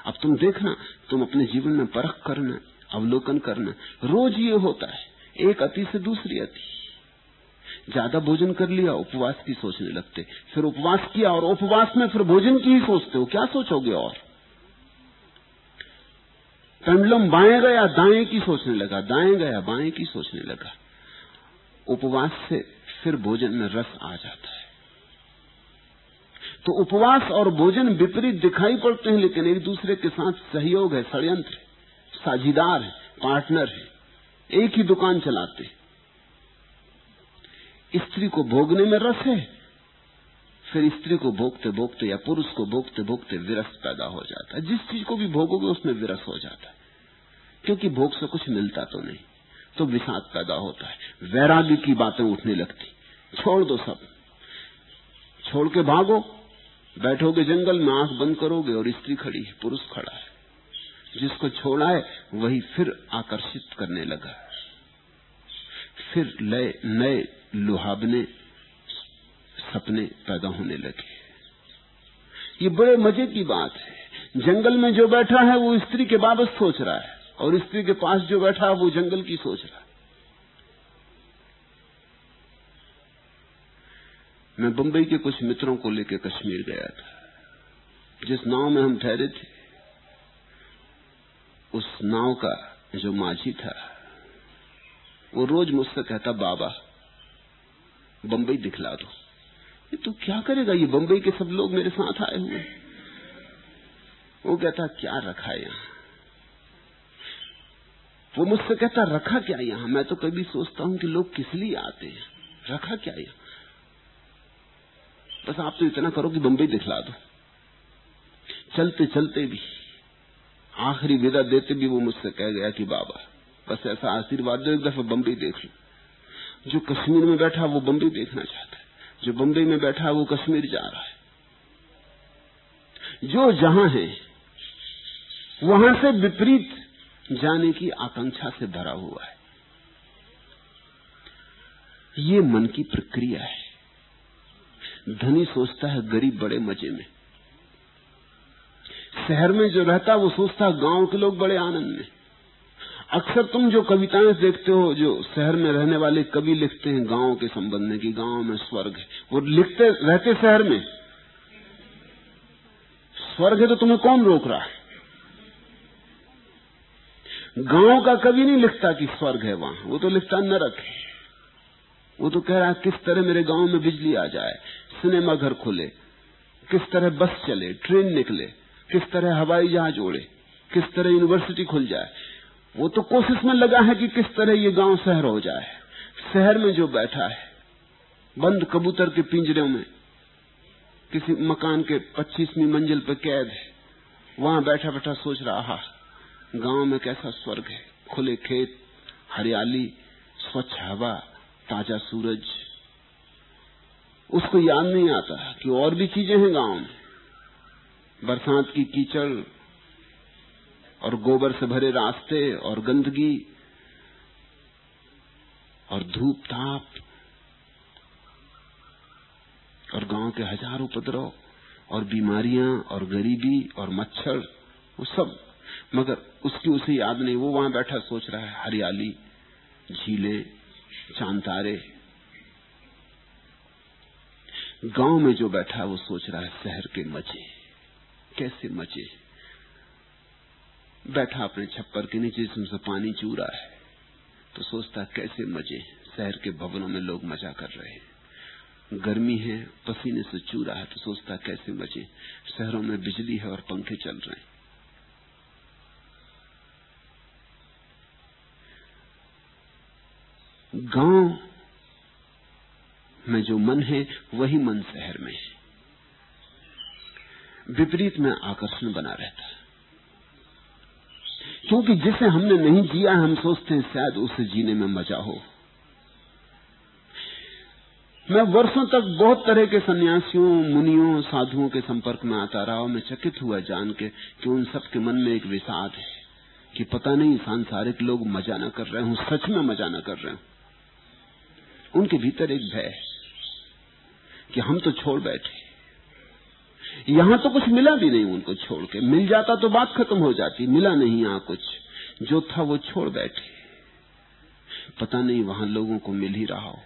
अब तुम देखना, तुम अपने जीवन में परख करना, अवलोकन करना। रोज ये होता है, एक अति से दूसरी अति। ज़्यादा भोजन कर लिया, उपवास की सोचने लगते। फिर उपवास किया और उपवास में फिर भोजन की ही सोचते हो, क्या सोचोगे और? पेंडलम बाएँ गया, दाएँ की सोचने लगा, दाएँ गया, बाएँ की सोचने लगा। उपवास से फिर भोजन में रस आ जाता है। तो उपवास और भोजन विपरीत दिखाई पड़ते हैं, लेकिन एक दूसरे के साथ सहयोग है, षडयंत्र साझीदार है, पार्टनर है, एक ही दुकान चलाते स्त्री को भोगने में रस है, फिर स्त्री को भोगते भोगते या पुरुष को भोगते भोगते विरस पैदा हो जाता है। जिस चीज़ को भी भोगोगे उसमें विरस हो जाता है, क्योंकि भोग से कुछ मिलता तो नहीं तो विषाद पैदा होता है। वैराग्य की बातें उठने लगती, छोड़ दो सब, छोड़ के भागो। बैठोगे जंगल में, आँख बंद करोगे और स्त्री खड़ी है, पुरुष खड़ा है। जिसको छोड़ा है, वही फिर आकर्षित करने लगा फिर नए नए लुहावने, सपने पैदा होने लगे ये बड़े मज़े की बात है। जंगल में जो बैठा है, वो स्त्री के बाबत सोच रहा है और स्त्री के पास जो बैठा है, वो जंगल की सोच रहा है। मैं बंबई के कुछ मित्रों को लेकर कश्मीर गया था। जिस नाव में हम ठहरे थे, उस नाव का जो माझी था, वो रोज मुझसे कहता, बाबा, बंबई दिखला दो। ये तू क्या करेगा? ये बंबई के सब लोग मेरे साथ आए हुए वो कहता, क्या रखा यहाँ? वो मुझसे कहता, रखा क्या यहाँ? मैं तो कभी सोचता हूँ कि लोग किस लिए आते हैं। रखा क्या यहाँ? बस आप तो इतना करो कि बंबई दिखला दो। चलते चलते भी, आखिरी विदा देते भी वो मुझसे कह गया कि बाबा, बस ऐसा आशीर्वाद दो, एक दफ़ा बंबई देख लो। जो कश्मीर में बैठा वो बंबई देखना चाहता है। जो बंबई में बैठा वो कश्मीर जा रहा है। जो जहाँ है, वहाँ से विपरीत जाने की आकांक्षा से भरा हुआ है। ये मन की प्रक्रिया है। धनी सोचता है गरीब बड़े मज़े में। शहर में जो रहता वो सोचता है गाँव के लोग बड़े आनंद में। अक्सर तुम जो कविताएँ देखते हो, जो शहर में रहने वाले कवि लिखते हैं, गाँव के संबंध में कि गाँव में स्वर्ग है। वो लिखते, रहते शहर में। स्वर्ग है तो तुम्हें कौन रोक रहा है? गाँव का कवि नहीं लिखता कि स्वर्ग है वहाँ। वो तो लिखता नरक है। वो तो कह रहा है, किस तरह मेरे गाँव में बिजली आ जाए, सिनेमा घर खुले, किस तरह बस चले, ट्रेन निकले, किस तरह हवाई जहाज़ उड़े, किस तरह यूनिवर्सिटी खुल जाए। वो तो कोशिश में लगा है कि किस तरह ये गाँव शहर हो जाए। शहर में जो बैठा है, बंद कबूतर के पिंजरे में, किसी मकान के पच्चीसवीं मंजिल पर कैद है, वहाँ बैठा बैठा सोच रहा गाँव में कैसा स्वर्ग है, खुले खेत, हरियाली, स्वच्छ हवा ताज़ा सूरज। उसको याद नहीं आता कि और भी चीज़ें हैं गाँव में। बरसात की कीचड़ और गोबर से भरे रास्ते और गंदगी और धूप ताप और गाँव के हज़ारों उपद्रव और बीमारियाँ और गरीबी और मच्छर, वो सब। मगर उसकी उसे याद नहीं, वो वहाँ बैठा सोच रहा है, हरियाली, झीलें चांतारे गाँव में जो बैठा है, वो सोच रहा है, शहर के मज़े। कैसे मज़े? बैठा अपने छप्पर के नीचे, जिसमें पानी चू रहा है तो सोचता कैसे मज़े? शहर के भवनों में लोग मज़ा कर रहे हैं। गर्मी है, पसीने से चू रहा है तो सोचता कैसे मज़े? शहरों में बिजली है और पंखे चल रहे हैं। गाँव में जो मन है, वही मन शहर में है। विपरीत में आकर्षण बना रहता है। क्योंकि जिसे हमने नहीं जिया, हम सोचते हैं, शायद उसे जीने में मज़ा हो। मैं वर्षों तक बहुत तरह के सन्यासियों, मुनियों, साधुओं के संपर्क में आता रहा मैं चकित हुआ जान के कि उन सब के मन में एक विषाद है कि पता नहीं, सांसारिक लोग मज़ा न कर रहे हूँ, सच में मज़ा न कर रहे हूँ। उनके भीतर एक भय है कि हम तो छोड़ बैठे। यहाँ तो कुछ मिला भी नहीं उनको छोड़ के। मिल जाता तो बात खत्म हो जाती, मिला नहीं यहाँ कुछ। जो था वो छोड़ बैठे। पता नहीं वहाँ लोगों को मिल ही रहा हो।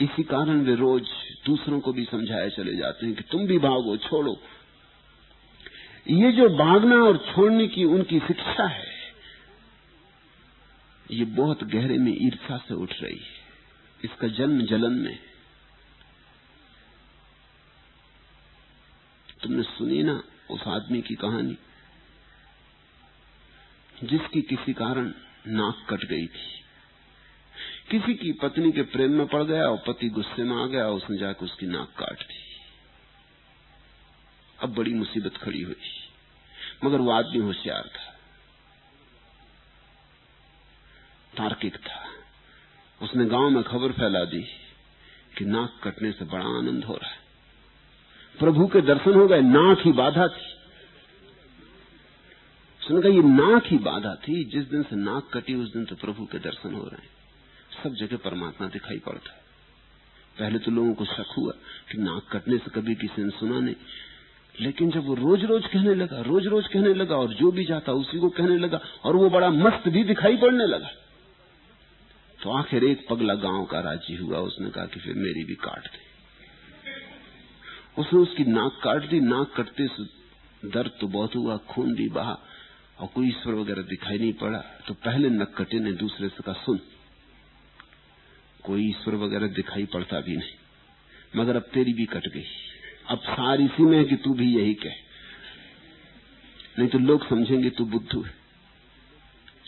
इसी कारण वे रोज दूसरों को भी समझाए चले जाते हैं कि तुम भी भागो, छोड़ो। ये जो भागना और छोड़ने की उनकी शिक्षा है, ये बहुत गहरे में ईर्षा से उठ रही है। इसका जन्म जलन में तुमने सुनी ना उस आदमी की कहानी? जिसकी किसी कारण नाक कट गई थी। किसी की पत्नी के प्रेम में पड़ गया और पति गुस्से में आ गया और उसने जाकर उसकी नाक काट दी। अब बड़ी मुसीबत खड़ी हुई। मगर वो आदमी होशियार था। तार्किक था। उसने गाँव में खबर फैला दी कि नाक कटने से बड़ा आनंद हो रहा है। प्रभु के दर्शन हो गए, नाक ही बाधा थी। उसने कहा, ये नाक ही बाधा थी, जिस दिन से नाक कटी, उस दिन तो प्रभु के दर्शन हो रहे हैं। सब जगह परमात्मा दिखाई पड़ता है। पहले तो लोगों को शक हुआ कि नाक कटने से कभी किसी ने सुना नहीं। लेकिन जब वो रोज रोज कहने लगा रोज रोज कहने लगा, और जो भी जाता, उसी को कहने लगा, और वो बड़ा मस्त भी दिखाई पड़ने लगा। तो आखिर एक पगला गाँव का राज़ी हुआ। उसने कहा कि फिर मेरी भी काट दे। उसने उसकी नाक काट दी। नाक कटते दर्द तो बहुत हुआ, खून भी बहा और कोई ईश्वर वगैरह दिखाई नहीं पड़ा। तो पहले नक कटे ने दूसरे से कहा, सुन, कोई ईश्वर वगैरह दिखाई पड़ता भी नहीं, मगर अब तेरी भी कट गई। अब सार इसी में है कि तू भी यही कह। नहीं तो लोग समझेंगे तू बुद्धू है।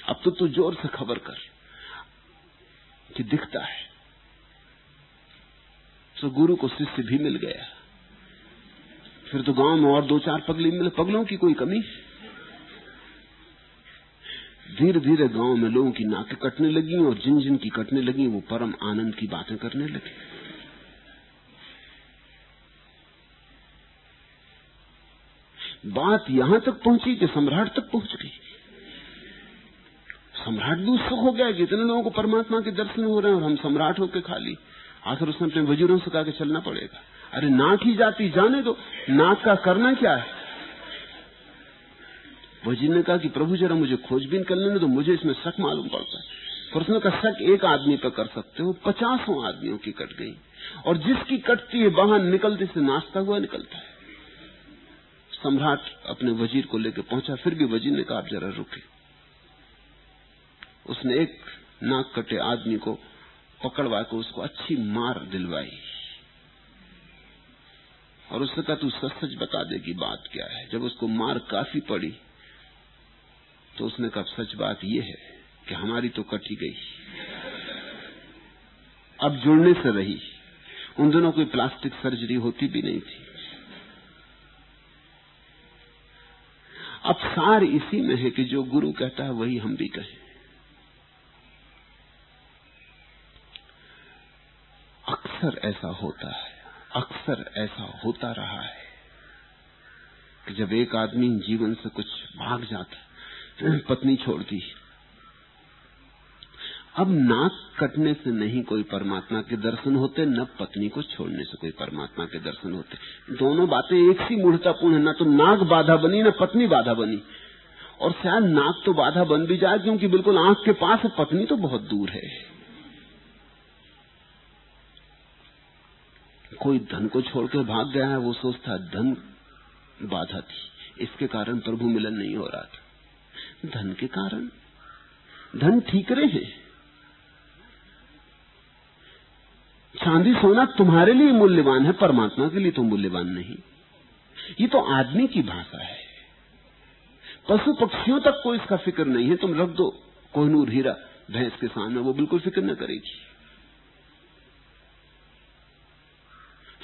अब तो तू ज़ोर से खबर कर। कि दिखता है। तो गुरु को शिष्य भी मिल गया। फिर तो गाँव में और दो चार पगली मिले, पगलों की कोई कमी? धीरे धीरे गाँव में लोगों की नाके कटने लगी और जिन जिन की कटने लगी, वो परम आनंद की बातें करने लगे। बात यहाँ तक पहुँची कि सम्राट तक पहुँच गई। सम्राट भी उत्सुक हो गया कि इतने लोगों को परमात्मा के दर्शन हो रहे हैं और हम सम्राट होकर खाली, आखिर उसने अपने वजीरों से कहा चलना पड़ेगा। अरे नाक ही जाती, जाने दो नाक का करना क्या है? वज़ीर ने कहा कि प्रभु जरा मुझे खोजबीन कर लेने तो मुझे इसमें शक मालूम पड़ता है। पर उसने कहा, शक एक आदमी पर कर सकते हो, पचासों आदमियों की कट गई। और जिसकी कटती है, बाहर निकलते से नाचता हुआ निकलता है। सम्राट अपने वज़ीर को लेकर पहुँचा, फिर भी वज़ीर ने कहा, आप जरा रुके। उसने एक नाक कटे आदमी को पकड़वा के उसको अच्छी मार दिलवाई। और उसने कहा, तू सच सच बता दे कि बात क्या है? जब उसको मार काफ़ी पड़ी तो उसने कहा सच बात यह है कि हमारी तो कटी गई। अब जुड़ने से रही। उन दिनों कोई प्लास्टिक सर्जरी होती भी नहीं थी। अब सार इसी में है कि जो गुरु कहता है, वही हम भी कहें। अक्सर ऐसा होता है, अक्सर ऐसा होता रहा है कि जब एक आदमी जीवन से कुछ भाग जाता, पत्नी छोड़ती, अब नाक कटने से नहीं कोई परमात्मा के दर्शन होते, न पत्नी को छोड़ने से कोई परमात्मा के दर्शन होते। दोनों बातें एक सी मूर्तापूर्ण है, न तो नाक बाधा बनी, न पत्नी बाधा बनी। और शायद नाक तो बाधा बन भी जाए, क्योंकि बिल्कुल आँख के पास पत्नी तो बहुत दूर है। कोई धन को छोड़ के भाग गया है, वो सोचता धन बाधा थी। इसके कारण प्रभु मिलन नहीं हो रहा था। धन के कारण। धन ठीकरे हैं चांदी सोना तुम्हारे लिए मूल्यवान है, परमात्मा के लिए तो मूल्यवान नहीं। ये तो आदमी की भाषा है। पशु पक्षियों तक को इसका फ़िक्र नहीं है। तुम रख दो, कोहनूर हीरा, भैंस के सामने, वो बिल्कुल फ़िक्र न करेगी।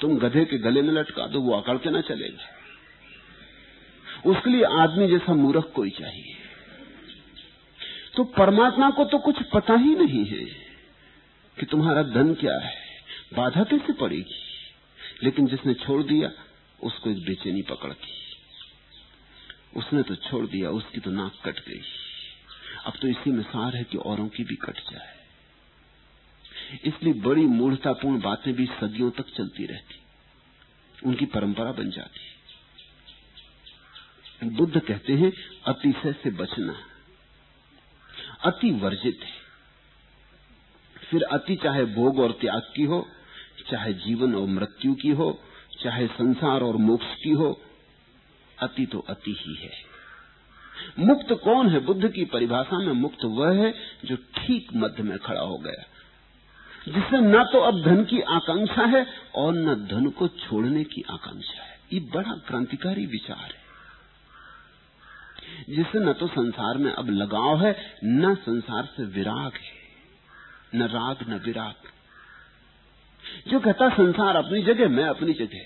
तुम गधे के गले में लटका दो, वो अकड़ के ना चलेगा। उसके लिए आदमी जैसा मूर्ख कोई चाहिए। तो परमात्मा को तो कुछ पता ही नहीं है कि तुम्हारा धन क्या है। बाधा कैसे पड़ेगी? लेकिन जिसने छोड़ दिया, उसको एक बेचैनी पकड़ती उसने तो छोड़ दिया, उसकी तो नाक कट गई। अब तो इसी में सार है कि औरों की भी कट जाए। इसलिए बड़ी मूर्तापूर्ण बातें भी सदियों तक चलती रहती। उनकी परंपरा बन जाती। बुद्ध कहते हैं, अतिशय से बचना। अति वर्जित है। फिर अति चाहे भोग और त्याग की हो, चाहे जीवन और मृत्यु की हो, चाहे संसार और मोक्ष की हो, अति तो अति ही है। मुक्त कौन है बुद्ध की परिभाषा में? मुक्त वह है जो ठीक मध्य में खड़ा हो गया। जिससे न तो अब धन की आकांक्षा है और न धन को छोड़ने की आकांक्षा है। ये बड़ा क्रांतिकारी विचार है। जिससे न तो संसार में अब लगाव है, न संसार से विराग है। न राग, न विराग। जो कहता संसार अपनी जगह, मैं अपनी जगह।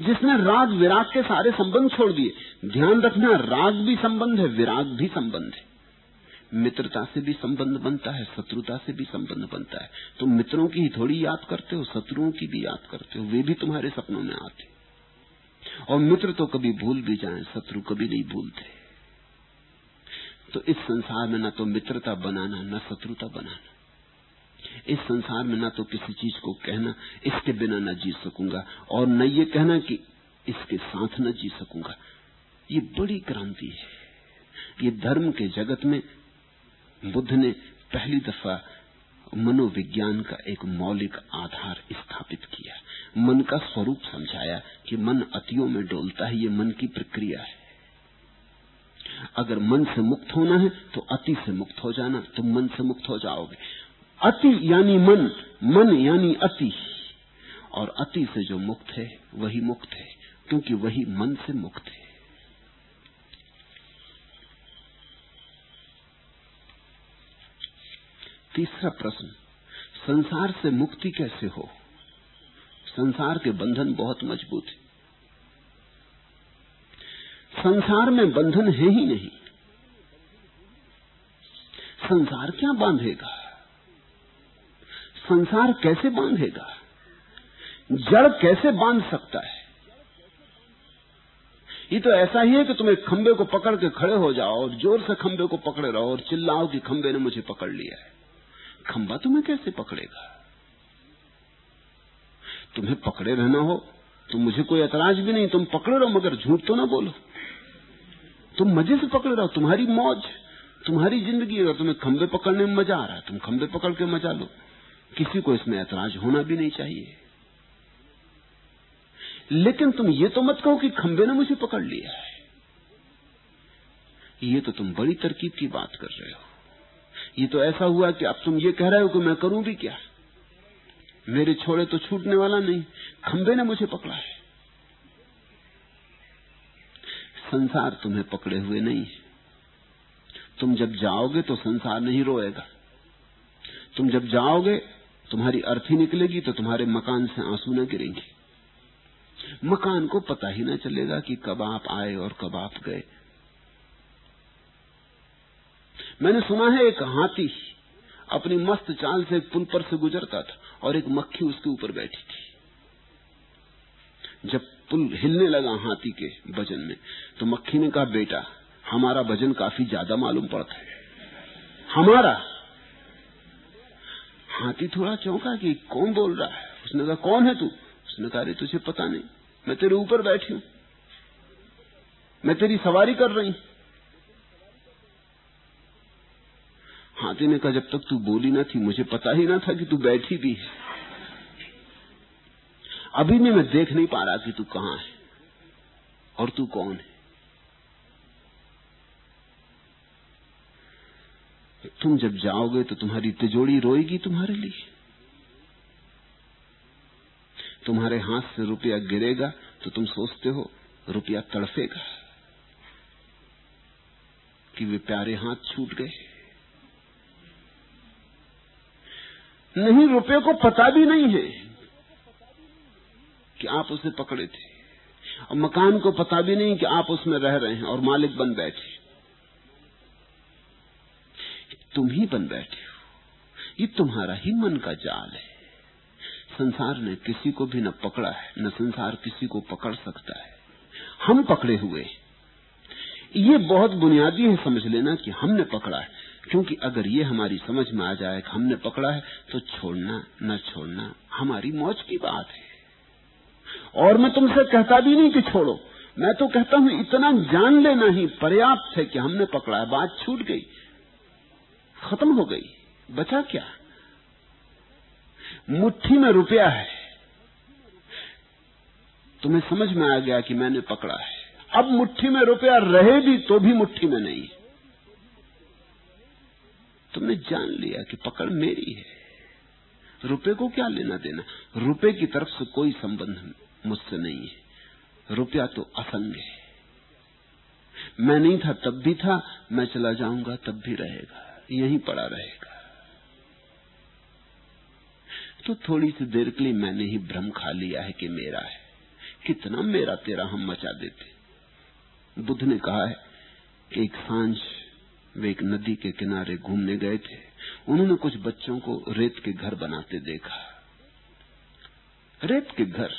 जिसने राग, विराग के सारे संबंध छोड़ दिए, ध्यान रखना, राग भी संबंध है, विराग भी संबंध है। मित्रता से भी संबंध बनता है, शत्रुता से भी संबंध बनता है। तुम मित्रों की ही थोड़ी याद करते हो, शत्रुओं की भी याद करते हो, वे भी तुम्हारे सपनों में आते और मित्र तो कभी भूल भी जाए, शत्रु कभी नहीं भूलते। तो इस संसार में न तो मित्रता बनाना, न शत्रुता बनाना। इस संसार में न तो किसी चीज़ को कहना, इसके बिना न जी सकूँगा, और न ये कहना कि इसके साथ न जी सकूँगा। ये बड़ी क्रांति है। ये धर्म के जगत में बुद्ध ने पहली दफ़ा मनोविज्ञान का एक मौलिक आधार स्थापित किया। मन का स्वरूप समझाया कि मन अतियों में डोलता है, ये मन की प्रक्रिया है। अगर मन से मुक्त होना है तो अति से मुक्त हो जाना, तुम मन से मुक्त हो जाओगे। अति यानी मन मन यानी अति। और अति से जो मुक्त है, वही मुक्त है, क्योंकि वही मन से मुक्त है। तीसरा प्रश्न, संसार से मुक्ति कैसे हो? संसार के बंधन बहुत मज़बूत है। संसार में बंधन है ही नहीं। संसार क्या बांधेगा? संसार कैसे बांधेगा? जड़ कैसे बाँध सकता है? ये तो ऐसा ही है कि तुम्हें खंबे को पकड़ के खड़े हो जाओ और ज़ोर से खंबे को पकड़े रहो और चिल्लाओ कि खंबे ने मुझे पकड़ लिया है। खंबा तुम्हें कैसे पकड़ेगा? तुम्हें पकड़े रहना हो तो मुझे कोई ऐतराज भी नहीं। तुम पकड़े रहो, मगर झूठ तो ना बोलो। तुम मज़े से पकड़े रहो, तुम्हारी मौज, तुम्हारी ज़िंदगी अगर तुम्हें खंबे पकड़ने में मज़ा आ रहा है। तुम खंबे पकड़ के मज़ा लो। किसी को इसमें ऐतराज होना भी नहीं चाहिए। लेकिन तुम ये तो मत कहो कि खंबे ने मुझे पकड़ लिया है। ये तो तुम बड़ी तरकीब की बात कर रहे हो। ये तो ऐसा हुआ कि अब तुम ये कह रहे हो कि मैं करूँ भी क्या? मेरे छोड़े तो छूटने वाला नहीं, खंबे ने मुझे पकड़ा है। संसार तुम्हें पकड़े हुए नहीं तुम जब जाओगे तो संसार नहीं रोएगा। तुम जब जाओगे, तुम्हारी अर्थी निकलेगी तो तुम्हारे मकान से आँसू न गिरेंगे। मकान को पता ही ना चलेगा कि कब आप आए और कब आप गए। मैंने सुना है एक हाथी अपनी मस्त चाल से पुल पर से गुजरता था और एक मक्खी उसके ऊपर बैठी थी। जब पुल हिलने लगा हाथी के वज़न में तो मक्खी ने कहा, बेटा, हमारा वज़न काफ़ी ज़्यादा मालूम पड़ता है। हमारा? हाथी थोड़ा चौंका कि कौन बोल रहा है? उसने कहा, कौन है तू? उसने कहा तुझे पता नहीं। मैं तेरे ऊपर बैठी हूँ। मैं तेरी सवारी कर रही हाथी ने कहा जब तक तू बोली ना थी, मुझे पता ही ना था कि तू बैठी भी है। अभी भी मैं देख नहीं पा रहा कि तू कहाँ है और तू कौन है। तुम जब जाओगे तो तुम्हारी तिजोड़ी रोएगी तुम्हारे लिए। तुम्हारे हाथ से रुपया गिरेगा तो तुम सोचते हो रुपया तड़फेगा कि वे प्यारे हाथ छूट गए। नहीं, रुपये को पता भी नहीं है कि आप उसे पकड़े थे। और मकान को पता भी नहीं कि आप उसमें रह रहे हैं और मालिक बन बैठे। तुम ही बन बैठे हो। ये तुम्हारा ही मन का जाल है। संसार ने किसी को भी न पकड़ा है, न संसार किसी को पकड़ सकता है। हम पकड़े हुए ये बहुत बुनियादी है समझ लेना कि हमने पकड़ा है। क्योंकि अगर ये हमारी समझ में आ जाए कि हमने पकड़ा है तो छोड़ना न छोड़ना हमारी मौज की बात है। और मैं तुमसे कहता भी नहीं कि छोड़ो। मैं तो कहता हूँ, इतना जान लेना ही पर्याप्त है कि हमने पकड़ा है, बात छूट गई। खत्म हो गई। बचा क्या? मुट्ठी में रुपया है। तुम्हें समझ में आ गया कि मैंने पकड़ा है। अब मुट्ठी में रुपया रहे भी तो भी मुट्ठी में नहीं। तुमने जान लिया कि पकड़ मेरी है। रुपए को क्या लेना देना? रुपए की तरफ़ से कोई संबंध मुझसे नहीं है। रुपया तो असंग है। मैं नहीं था, तब भी था, मैं चला जाऊँगा, तब भी रहेगा, यहीं पड़ा रहेगा। तो थोड़ी सी देर के लिए मैंने ही भ्रम खा लिया है कि मेरा है। कितना मेरा तेरा हम मचा देते। बुद्ध ने कहा है एक साँझ वे एक नदी के किनारे घूमने गए थे। उन्होंने कुछ बच्चों को रेत के घर बनाते देखा। रेत के घर?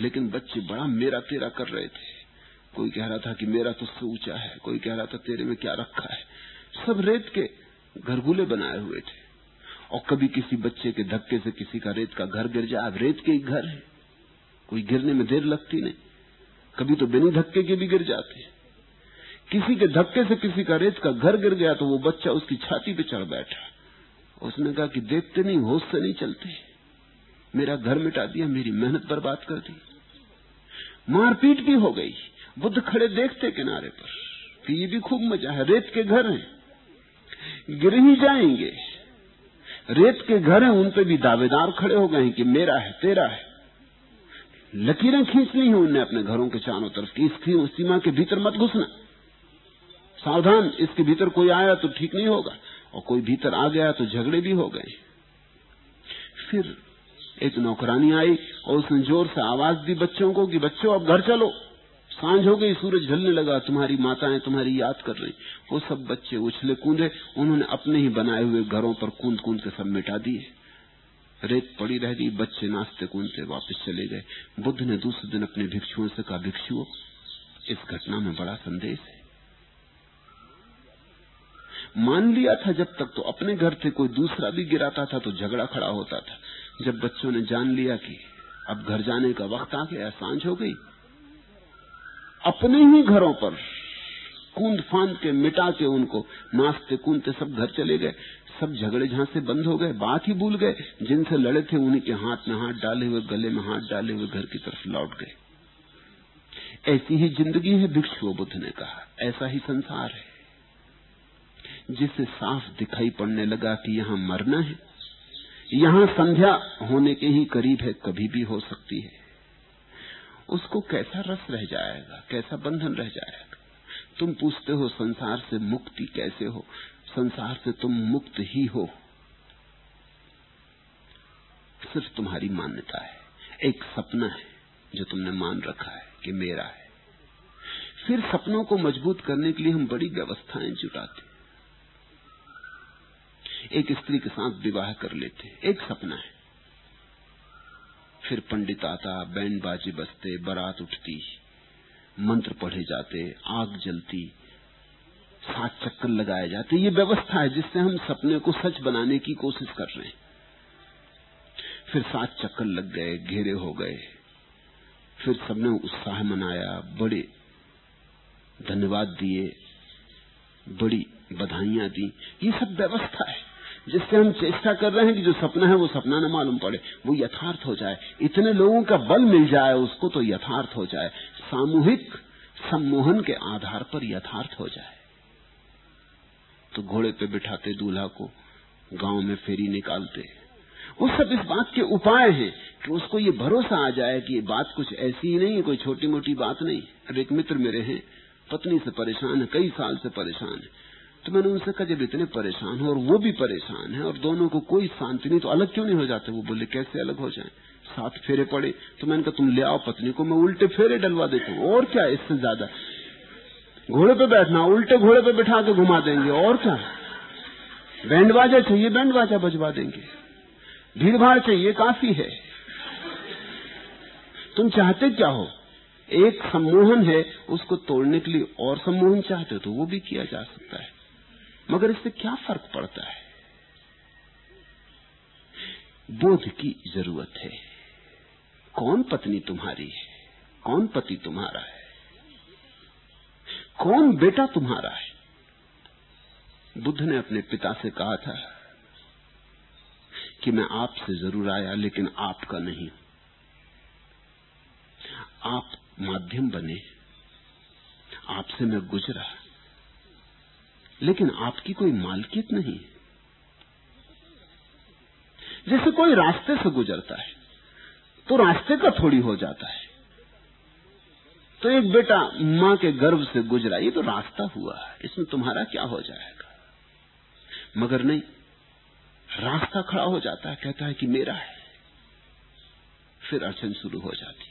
लेकिन बच्चे बड़ा मेरा तेरा कर रहे थे। कोई कह रहा था कि मेरा तुझसे ऊँचा है, कोई कह रहा था तेरे में क्या रखा है। सब रेत के घरगुले बनाए हुए थे। और कभी किसी बच्चे के धक्के से किसी का रेत का घर गिर जाए, अब रेत के ही घर है। कोई गिरने में देर लगती नहीं। कभी तो बिना धक्के के भी गिर जाते किसी के धक्के से किसी का रेत का घर गिर गया तो वो बच्चा उसकी छाती पे चढ़ बैठा। उसने कहा कि देखते नहीं, होश से नहीं चलते। मेरा घर मिटा दिया, मेरी मेहनत बर्बाद कर दी। मारपीट भी हो गई, बुद्ध खड़े देखते किनारे पर। कि ये भी खूब मज़ा है, रेत के घर हैं। गिर ही जाएँगे। रेत के घर हैं, उन पे भी दावेदार खड़े हो गए कि मेरा है, तेरा है। लकीरें खींचनी है उनने अपने घरों के चारों तरफ़ की इसकी सीमा के भीतर मत घुसना। सावधान, इसके भीतर कोई आया तो ठीक नहीं होगा, और कोई भीतर आ गया तो झगड़े भी हो गए। फिर एक नौकरानी आई, और उसने ज़ोर से आवाज़ दी बच्चों को कि बच्चों, अब घर चलो। साँझ हो गई, सूरज ढलने लगा, तुम्हारी माताएँ तुम्हारी याद कर रही। वो सब बच्चे उछले कूदे, उन्होंने अपने ही बनाए हुए घरों पर कूद कूद के सब मिटा दिए। रेत पड़ी रह गई, बच्चे नाचते कूदते वापस चले गए। बुद्ध ने दूसरे दिन अपने भिक्षुओं से कहा, भिक्षुओं, इस घटना में बड़ा संदेश है। मान लिया था जब तक तो अपने घर से कोई दूसरा भी गिराता था तो झगड़ा खड़ा होता था। जब बच्चों ने जान लिया कि अब घर जाने का वक्त आ गया, साँझ हो गई। अपने ही घरों पर कूद फांद के मिटा के उनको नाचते कूदते सब घर चले गए। सब झगड़े झांसे बंद हो गए, बात ही भूल गए। जिनसे लड़े थे उन्हीं के हाथ में हाथ डाले हुए, गले में हाथ डाले हुए घर की तरफ़ लौट गए। ऐसी ही ज़िंदगी है भिक्षु बुद्ध ने कहा। ऐसा ही संसार है। जिसे साफ़ दिखाई पड़ने लगा कि यहाँ मरना है। यहाँ संध्या होने के ही करीब है, कभी भी हो सकती है। उसको कैसा रस रह जाएगा, कैसा बंधन रह जाएगा? तुम पूछते हो, संसार से मुक्ति कैसे हो? संसार से तुम मुक्त ही हो। सिर्फ़ तुम्हारी मान्यता है। एक सपना है जो तुमने मान रखा है कि मेरा है। फिर सपनों को मज़बूत करने के लिए हम बड़ी व्यवस्थाएँ जुटाते एक स्त्री के साथ विवाह कर लेते एक सपना है। फिर पंडित आता बैंड बाजी बजते, बारात उठती, मंत्र पढ़े जाते, आग जलती, सात चक्कर लगाए जाते। ये व्यवस्था है जिससे हम सपने को सच बनाने की कोशिश कर रहे हैं। फिर सात चक्कर लग गए, घेरे हो गए। फिर सबने उत्साह मनाया, बड़े धन्यवाद दिए, बड़ी बधाइयाँ दी। ये सब व्यवस्था है। जिससे हम चेष्टा कर रहे हैं कि जो सपना है वो सपना न मालूम पड़े, वो यथार्थ हो जाए। इतने लोगों का बल मिल जाए उसको तो यथार्थ हो जाए। सामूहिक सम्मोहन के आधार पर यथार्थ हो जाए। तो घोड़े पे बिठाते, दूल्हा को गाँव में फेरी निकालते। वो सब इस बात के उपाय हैं कि उसको ये भरोसा आ जाए कि ये बात कुछ ऐसी ही नहीं कोई छोटी मोटी बात नहीं। एक मित्र मेरे हैं, पत्नी से परेशान है, कई साल से परेशान है। तो मैंने उनसे कहा, जब इतने परेशान हो और वो भी परेशान है और दोनों को कोई शांति नहीं तो अलग क्यों नहीं हो जाते? वो बोले, कैसे अलग हो जाए? साथ फेरे पड़े। तो मैंने कहा, तुम ले आओ पत्नी को, मैं उल्टे फेरे डलवा देता हूँ। और क्या इससे ज़्यादा? घोड़े पे बैठना, उल्टे घोड़े पे बैठा के घुमा देंगे, और क्या? बैंड बाजा चाहिए बैंड बाजा बजवा देंगे। भीड़ भाड़ चाहिए, काफ़ी है। तुम चाहते क्या हो? एक सम्मोहन है, उसको तोड़ने के लिए और सम्मोहन चाहते हो तो वो भी किया जा सकता है। मगर इससे क्या फ़र्क पड़ता है? बोध की ज़रूरत है। कौन पत्नी तुम्हारी है? कौन पति तुम्हारा है? कौन बेटा तुम्हारा है? बुद्ध ने अपने पिता से कहा था कि मैं आपसे ज़रूर आया, लेकिन आपका नहीं। आप माध्यम बने। आपसे मैं गुजरा। लेकिन आपकी कोई मालकियत नहीं जैसे कोई रास्ते से गुजरता है तो रास्ते का थोड़ी हो जाता है। तो एक बेटा माँ के गर्भ से गुजरा, ये तो रास्ता हुआ है, इसमें तुम्हारा क्या हो जाएगा? मगर नहीं, रास्ता खड़ा हो जाता है, कहता है कि मेरा है। फिर अड़चन शुरू हो जाती।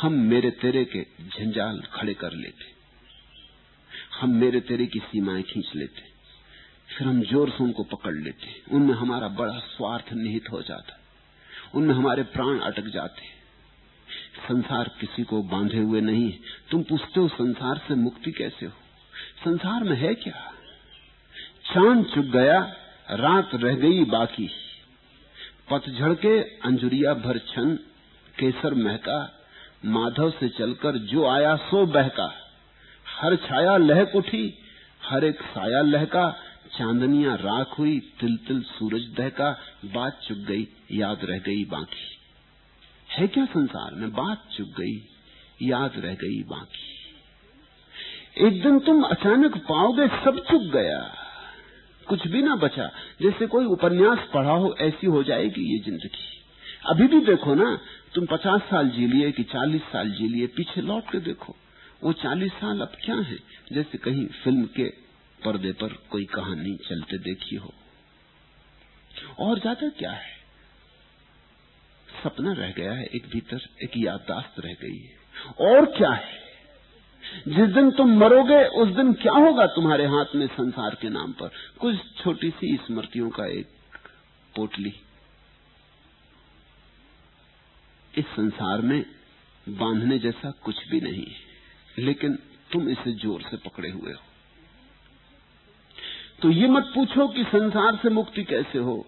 हम मेरे तेरे के झंझाल खड़े कर लेते। हम मेरे तेरे की सीमाएँ खींच लेते, फिर हम ज़ोर से उनको पकड़ लेते। उनमें हमारा बड़ा स्वार्थ निहित हो जाता, उनमें हमारे प्राण अटक जाते। संसार किसी को बांधे हुए नहीं, तुम पूछते हो संसार से मुक्ति कैसे हो? संसार में है क्या? चाँद चुक गया, रात रह गई बाकी। पतझड़ के अंजुरिया भर छन, केसर महका, माधव से चलकर जो आया सो बहका। हर छाया लहक उठी, हर एक साया लहका, चांदनिया राख हुई तिल तिल सूरज दहका, बात चुक गई, याद रह गई बाकी। है क्या संसार में बात चुक गई, याद रह गई बाकी? एक दिन तुम अचानक पाओगे सब चुक गया। कुछ भी ना बचा, जैसे कोई उपन्यास पढ़ा हो, ऐसी हो जाएगी ये ज़िंदगी। अभी भी देखो ना, तुम पचास साल जी लिए कि चालीस साल जी लिए, पीछे लौट के देखो। वो चालीस साल अब क्या है? जैसे कहीं फ़िल्म के पर्दे पर कोई कहानी चलते देखी हो। और ज़्यादा क्या है? सपना रह गया है, एक भीतर एक याददाश्त रह गई है। और क्या है? जिस दिन तुम मरोगे, उस दिन क्या होगा तुम्हारे हाथ में संसार के नाम पर? कुछ छोटी सी स्मृतियों का एक पोटली। इस संसार में बांधने जैसा कुछ भी नहीं है। लेकिन तुम इसे ज़ोर से पकड़े हुए हो। तो ये मत पूछो कि संसार से मुक्ति कैसे हो।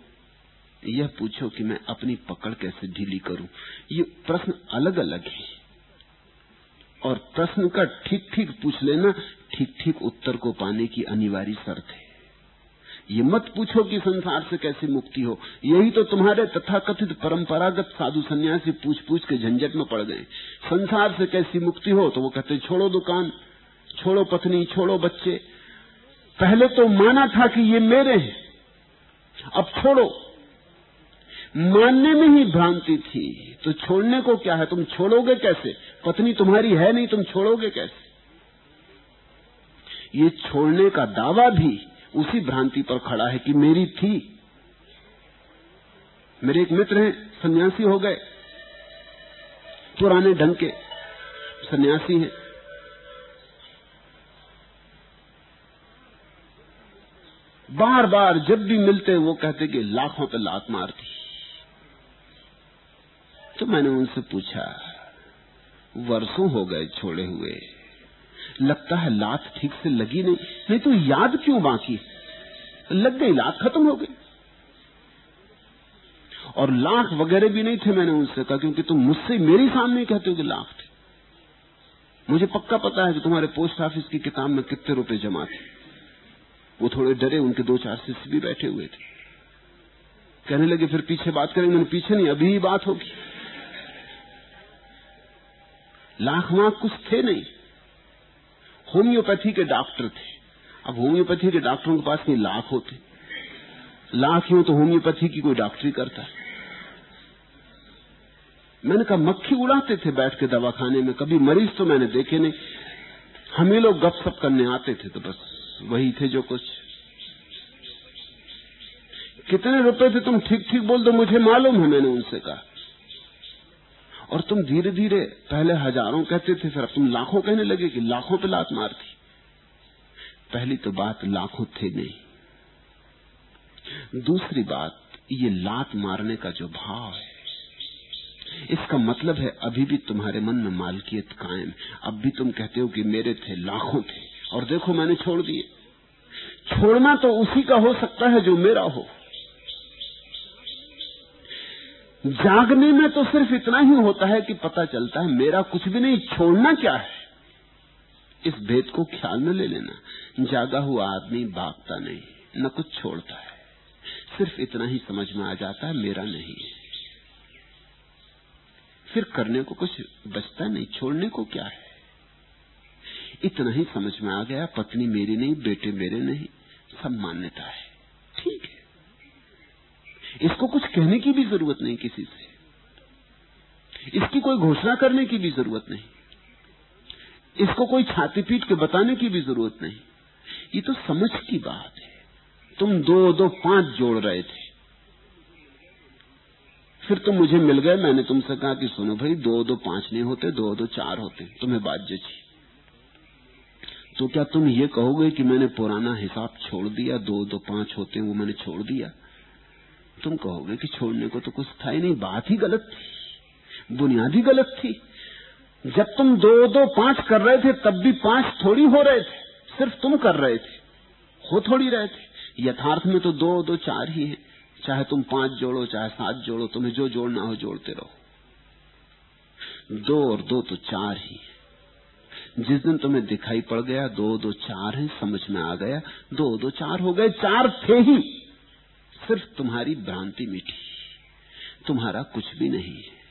यह पूछो कि मैं अपनी पकड़ कैसे ढीली करूँ। ये प्रश्न अलग अलग है। और प्रश्न का ठीक ठीक पूछ लेना ठीक ठीक उत्तर को पाने की अनिवार्य शर्त है। ये मत पूछो कि संसार से कैसे मुक्ति हो। यही तो तुम्हारे तथाकथित परंपरागत साधु सन्यासी पूछ पूछ के झंझट में पड़ गए। संसार से कैसी मुक्ति हो तो वो कहते, छोड़ो दुकान, छोड़ो पत्नी, छोड़ो बच्चे। पहले तो माना था कि ये मेरे हैं, अब छोड़ो। मानने में ही भ्रांति थी तो छोड़ने को क्या है? तुम छोड़ोगे कैसे? पत्नी तुम्हारी है नहीं, तुम छोड़ोगे कैसे? ये छोड़ने का दावा भी उसी भ्रांति पर खड़ा है कि मेरी थी। मेरे एक मित्र हैं, सन्यासी हो गए। पुराने ढंग के सन्यासी हैं। बार बार जब भी मिलते वो कहते कि लाखों पे लात मारती तो मैंने उनसे पूछा, वर्षों हो गए छोड़े हुए लगता है लात ठीक से लगी नहीं नहीं तो याद क्यों बाकी? लग गई लात खत्म हो गई। और लाख वगैरह भी नहीं थे मैंने उनसे कहा, क्योंकि तुम मुझसे मेरे सामने कहते हो कि लाख थे। मुझे पक्का पता है कि तुम्हारे पोस्ट ऑफ़िस की किताब में कितने रुपए जमा थे। वो थोड़े डरे, उनके दो चार शिष्य भी बैठे हुए थे। कहने लगे, फिर पीछे बात करेंगे। मैंने पीछे नहीं, अभी ही बात होगी। लाख वाख कुछ थे नहीं। होम्योपैथी के डॉक्टर थे। अब होम्योपैथी के डॉक्टरों के पास नहीं, लाख होते। लाख ही तो होम्योपैथी की कोई डॉक्टरी करता मैंने कहा, मक्खी उड़ाते थे बैठ के दवाखाने में, कभी मरीज़ तो मैंने देखे नहीं। हम ही लोग गपशप करने आते थे तो बस वही थे जो कुछ। कितने रुपए थे तुम ठीक ठीक बोल दो, मुझे मालूम है, मैंने उनसे कहा। और तुम धीरे धीरे पहले हज़ारों कहते थे, फिर अब तुम लाखों कहने लगे कि लाखों पे लात मारती पहली तो बात, लाखों थे नहीं। दूसरी बात, ये लात मारने का जो भाव है, इसका मतलब है अभी भी तुम्हारे मन में मालकियत कायम। अब भी तुम कहते हो कि मेरे थे, लाखों थे, और देखो मैंने छोड़ दिए। छोड़ना तो उसी का हो सकता है जो मेरा हो। जागने में तो सिर्फ़ इतना ही होता है कि पता चलता है मेरा कुछ भी नहीं, छोड़ना क्या है? इस भेद को ख्याल में ले लेना। जागा हुआ आदमी भागता नहीं, न कुछ छोड़ता है। सिर्फ़ इतना ही समझ में आ जाता है, मेरा नहीं फिर करने को कुछ बचता नहीं, छोड़ने को क्या है? इतना ही समझ में आ गया, पत्नी मेरी नहीं, बेटे मेरे नहीं, सब मान्यता है। ठीक है। इसको कुछ कहने की भी ज़रूरत नहीं किसी से। इसकी कोई घोषणा करने की भी ज़रूरत नहीं। इसको कोई छाती पीट के बताने की भी ज़रूरत नहीं। ये तो समझ की बात है। तुम दो दो, पाँच जोड़ रहे थे। फिर तुम मुझे मिल गए। मैंने तुमसे कहा कि सुनो भाई, दो दो, पाँच नहीं होते, दो दो, चार होते। तुम्हें बात जची तो क्या तुम ये कहोगे कि मैंने पुराना हिसाब छोड़ दिया, दो दो, पाँच होते वो मैंने छोड़ दिया? तुम कहोगे कि छोड़ने को तो कुछ था ही नहीं, बात ही गलत थी बुनियादी गलत थी। जब तुम दो दो पाँच कर रहे थे, तब भी पाँच थोड़ी हो रहे थे, सिर्फ़ तुम कर रहे थे, हो थोड़ी रहे थे। यथार्थ में तो दो दो चार ही है, चाहे तुम पाँच जोड़ो, चाहे सात जोड़ो, तुम्हें जो जोड़ना हो जोड़ते रहो। दो और दो तो चार ही है। जिस दिन तुम्हें दिखाई पड़ गया, दो दो चार है, समझ में आ गया, दो दो चार हो गए, चार थे ही। सिर्फ़ तुम्हारी भ्रांति मिटी। तुम्हारा कुछ भी नहीं है।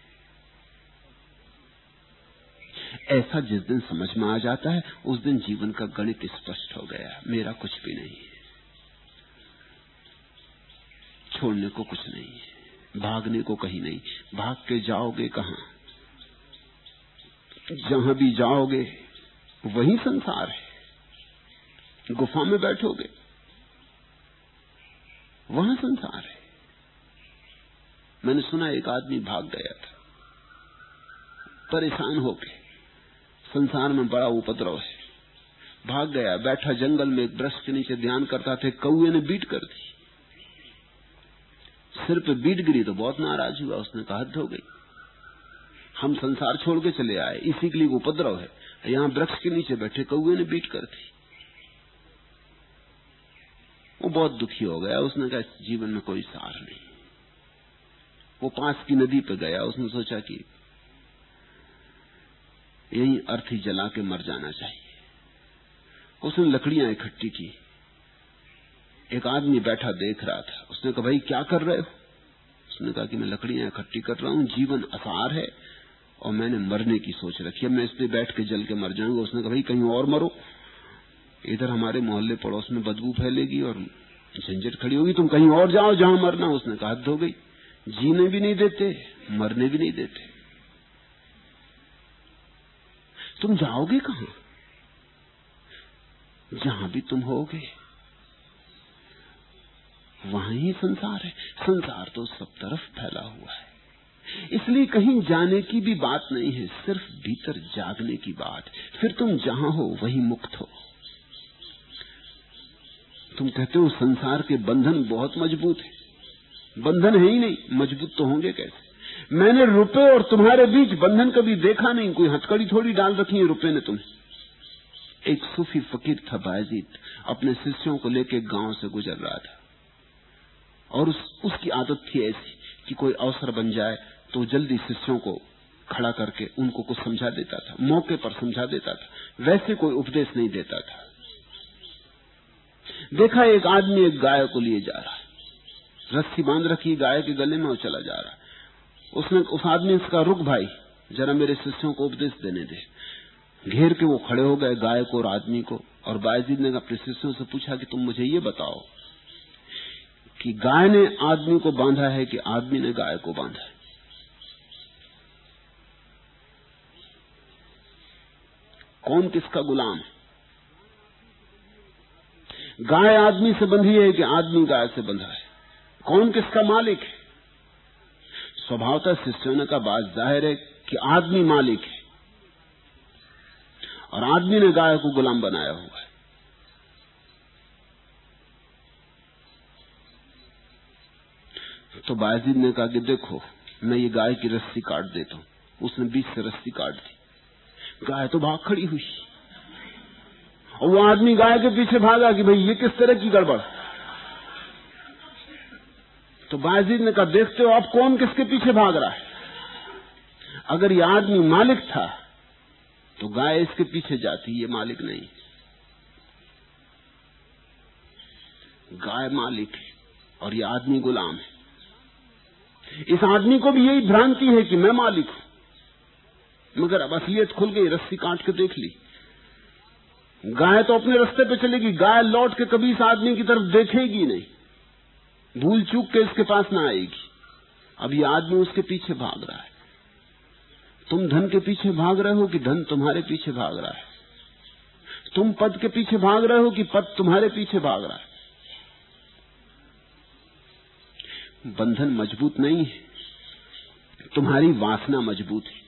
ऐसा जिस दिन समझ में आ जाता है, उस दिन जीवन का गणित स्पष्ट हो गया। मेरा कुछ भी नहीं है। छोड़ने को कुछ नहीं है। भागने को कहीं नहीं। भाग के जाओगे कहा? जहाँ भी जाओगे, वही संसार है। गुफा में बैठोगे। वहाँ संसार है। मैंने सुना एक आदमी भाग गया था। परेशान होके संसार में बड़ा उपद्रव है। भाग गया, बैठा जंगल में एक वृक्ष के नीचे ध्यान करता थे कौए ने बीट कर दी। सिर पे बीट गिरी तो बहुत नाराज़ हुआ, उसने कहा, हद हो गई। हम संसार छोड़ के चले आए, इसी के लिए उपद्रव है। यहाँ वृक्ष के नीचे बैठे कौए ने बीट कर दी। वो बहुत दुखी हो गया। उसने कहा जीवन में कोई सार नहीं। वो पास की नदी पर गया। उसने सोचा कि यही अर्थी जला के मर जाना चाहिए। उसने लकड़ियाँ इकट्ठी की। एक आदमी बैठा देख रहा था। उसने कहा, भाई, क्या कर रहे हो? उसने कहा कि, मैं लकड़ियाँ इकट्ठी कर रहा हूँ। जीवन असार है और मैंने मरने की सोच रखी है। मैं इसलिए बैठ के जल के मर जाऊँगा। उसने कहा, भाई, कहीं और मरो। इधर हमारे मोहल्ले पड़ोस में बदबू फैलेगी और झंझट खड़ी होगी, तुम कहीं और जाओ जहाँ मरना उसने कहा धो गई। जीने भी नहीं देते, मरने भी नहीं देते। तुम जाओगे कहा? जहाँ भी तुम होगे, वहाँ ही संसार है। संसार तो सब तरफ़ फैला हुआ है। इसलिए कहीं जाने की भी बात नहीं है, सिर्फ़ भीतर जागने की बात। फिर तुम जहाँ हो, वही मुक्त हो। तुम कहते हो संसार के बंधन बहुत मज़बूत है। बंधन है ही नहीं मज़बूत तो होंगे कैसे? मैंने रुपए और तुम्हारे बीच बंधन कभी देखा नहीं कोई हथकड़ी थोड़ी डाल रखी है रुपए ने तुम्हें। एक सूफी फकीर था बायजीत अपने शिष्यों को लेकर गाँव से गुजर रहा था। और उस, उसकी आदत थी ऐसी कि कोई अवसर बन जाए तो जल्दी शिष्यों को खड़ा करके उनको कुछ समझा देता था मौके पर समझा देता था। वैसे कोई उपदेश नहीं देता था। देखा एक आदमी एक गाय को लिए जा रहा है। रस्सी बाँध रखी, गाय के गले में वो चला जा रहा है। उसने, उस आदमी, उसका रुक भाई, जरा मेरे शिष्यों को उपदेश देने दे। घेर के वो खड़े हो गए, गाय को और आदमी को। और बायजीद ने अपने शिष्यों से पूछा कि तुम मुझे ये बताओ कि गाय ने आदमी को बांधा है कि आदमी ने गाय को बांधा है? कौन किसका गुलाम? है गाय आदमी से बंधी है कि आदमी गाय से बंधा है। कौन किसका मालिक है? स्वभावतः शिष्यों का बात ज़ाहिर है कि आदमी मालिक है। और आदमी ने गाय को गुलाम बनाया हुआ है। तो बायजीद ने कहा कि देखो, मैं ये गाय की रस्सी काट देता हूँ। उसने बीच से रस्सी काट दी। गाय तो भाग खड़ी हुई। और वो आदमी गाय के पीछे भागा कि भाई ये किस तरह की गड़बड़? तो बाजीद ने कहा, देखते हो, अब कौन किसके पीछे भाग रहा है? अगर ये आदमी मालिक था तो गाय इसके पीछे जाती, ये मालिक नहीं। गाय मालिक है और ये आदमी गुलाम है। इस आदमी को भी यही भ्रांति है कि मैं मालिक हूँ। मगर अब असलियत खुल गई, रस्सी काट के देख ली। गाय तो अपने रास्ते पे चलेगी, गाय लौट के कभी इस आदमी की तरफ़ देखेगी नहीं। भूल चूक के इसके पास ना आएगी। अब ये आदमी उसके पीछे भाग रहा है। तुम धन के पीछे भाग रहे हो कि धन तुम्हारे पीछे भाग रहा है? तुम पद के पीछे भाग रहे हो कि पद तुम्हारे पीछे भाग रहा है? बंधन मज़बूत नहीं है। तुम्हारी वासना मज़बूत है।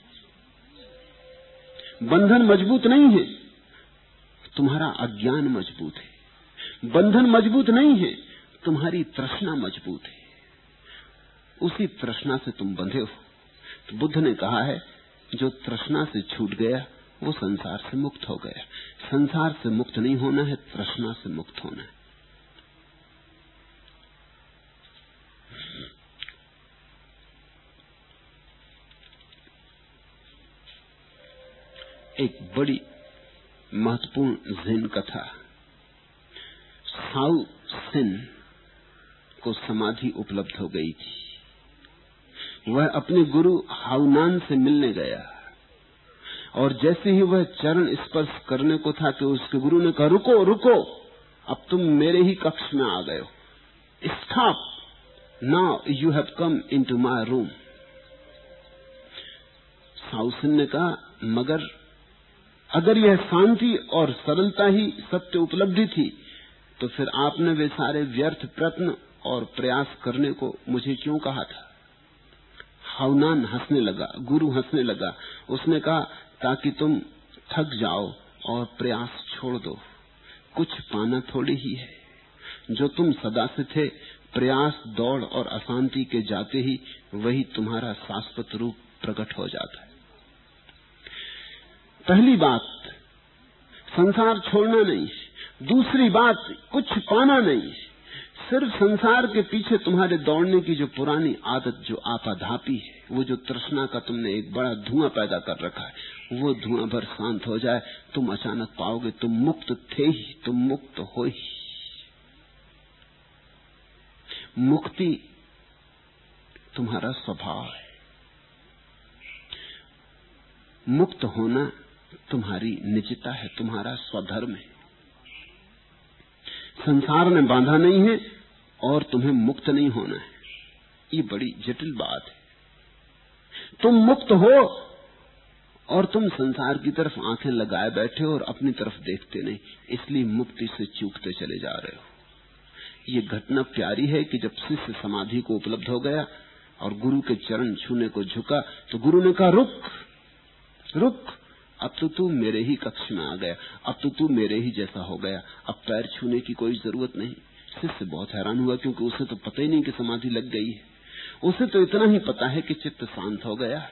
बंधन मज़बूत नहीं है। तुम्हारा अज्ञान मज़बूत है। बंधन मज़बूत नहीं है, तुम्हारी तृष्णा मज़बूत है। उसी तृष्णा से तुम बंधे हो। तो बुद्ध ने कहा है, जो तृष्णा से छूट गया, वो संसार से मुक्त हो गया। संसार से मुक्त नहीं होना है, तृष्णा से मुक्त होना है। एक बड़ी महत्वपूर्ण जैन कथा। साउ सिन को समाधि उपलब्ध हो गई थी। वह अपने गुरु हाउनान से मिलने गया। और जैसे ही वह चरण स्पर्श करने को था कि उसके गुरु ने कहा, रुको रुको, अब तुम मेरे ही कक्ष में आ गए हो। Stop now you have come in to my room साउसिन ने कहा, मगर अगर यह शांति और सरलता ही सत्य उपलब्धि थी तो फिर आपने वे सारे व्यर्थ प्रश्न और प्रयास करने को मुझे क्यों कहा था? हवनान हंसने लगा, गुरु हंसने लगा। उसने कहा, ताकि तुम थक जाओ और प्रयास छोड़ दो। कुछ पाना थोड़ी ही है। जो तुम सदा से थे, प्रयास, दौड़ और अशांति के जाते ही वही तुम्हारा शाश्वत रूप प्रकट हो जाता है। पहली बात, संसार छोड़ना नहीं। दूसरी बात, कुछ पाना नहीं। सिर्फ़ संसार के पीछे तुम्हारे दौड़ने की जो पुरानी आदत, जो आपाधापी है, वो जो तृष्णा का तुमने एक बड़ा धुआँ पैदा कर रखा है, वो धुआँ भर शांत हो जाए, तुम अचानक पाओगे तुम मुक्त थे ही, तुम मुक्त हो ही। मुक्ति तुम्हारा स्वभाव है। मुक्त होना तुम्हारी निजता है, तुम्हारा स्वधर्म है। संसार ने बांधा नहीं है और तुम्हें मुक्त नहीं होना है। ये बड़ी जटिल बात है। तुम मुक्त हो और तुम संसार की तरफ़ आँखें लगाए बैठे हो और अपनी तरफ़ देखते नहीं, इसलिए मुक्ति से चूकते चले जा रहे हो। ये घटना प्यारी है कि जब शिष्य समाधि को उपलब्ध हो गया और गुरु के चरण छूने को झुका तो गुरु ने कहा, रुक रुक अब तो तू मेरे ही कक्ष में आ गया। अब तो तू मेरे ही जैसा हो गया। अब पैर छूने की कोई ज़रूरत नहीं। शिष्य बहुत हैरान हुआ क्योंकि उसे तो पता ही नहीं कि समाधि लग गई है। उसे तो इतना ही पता है कि चित्त शांत हो गया।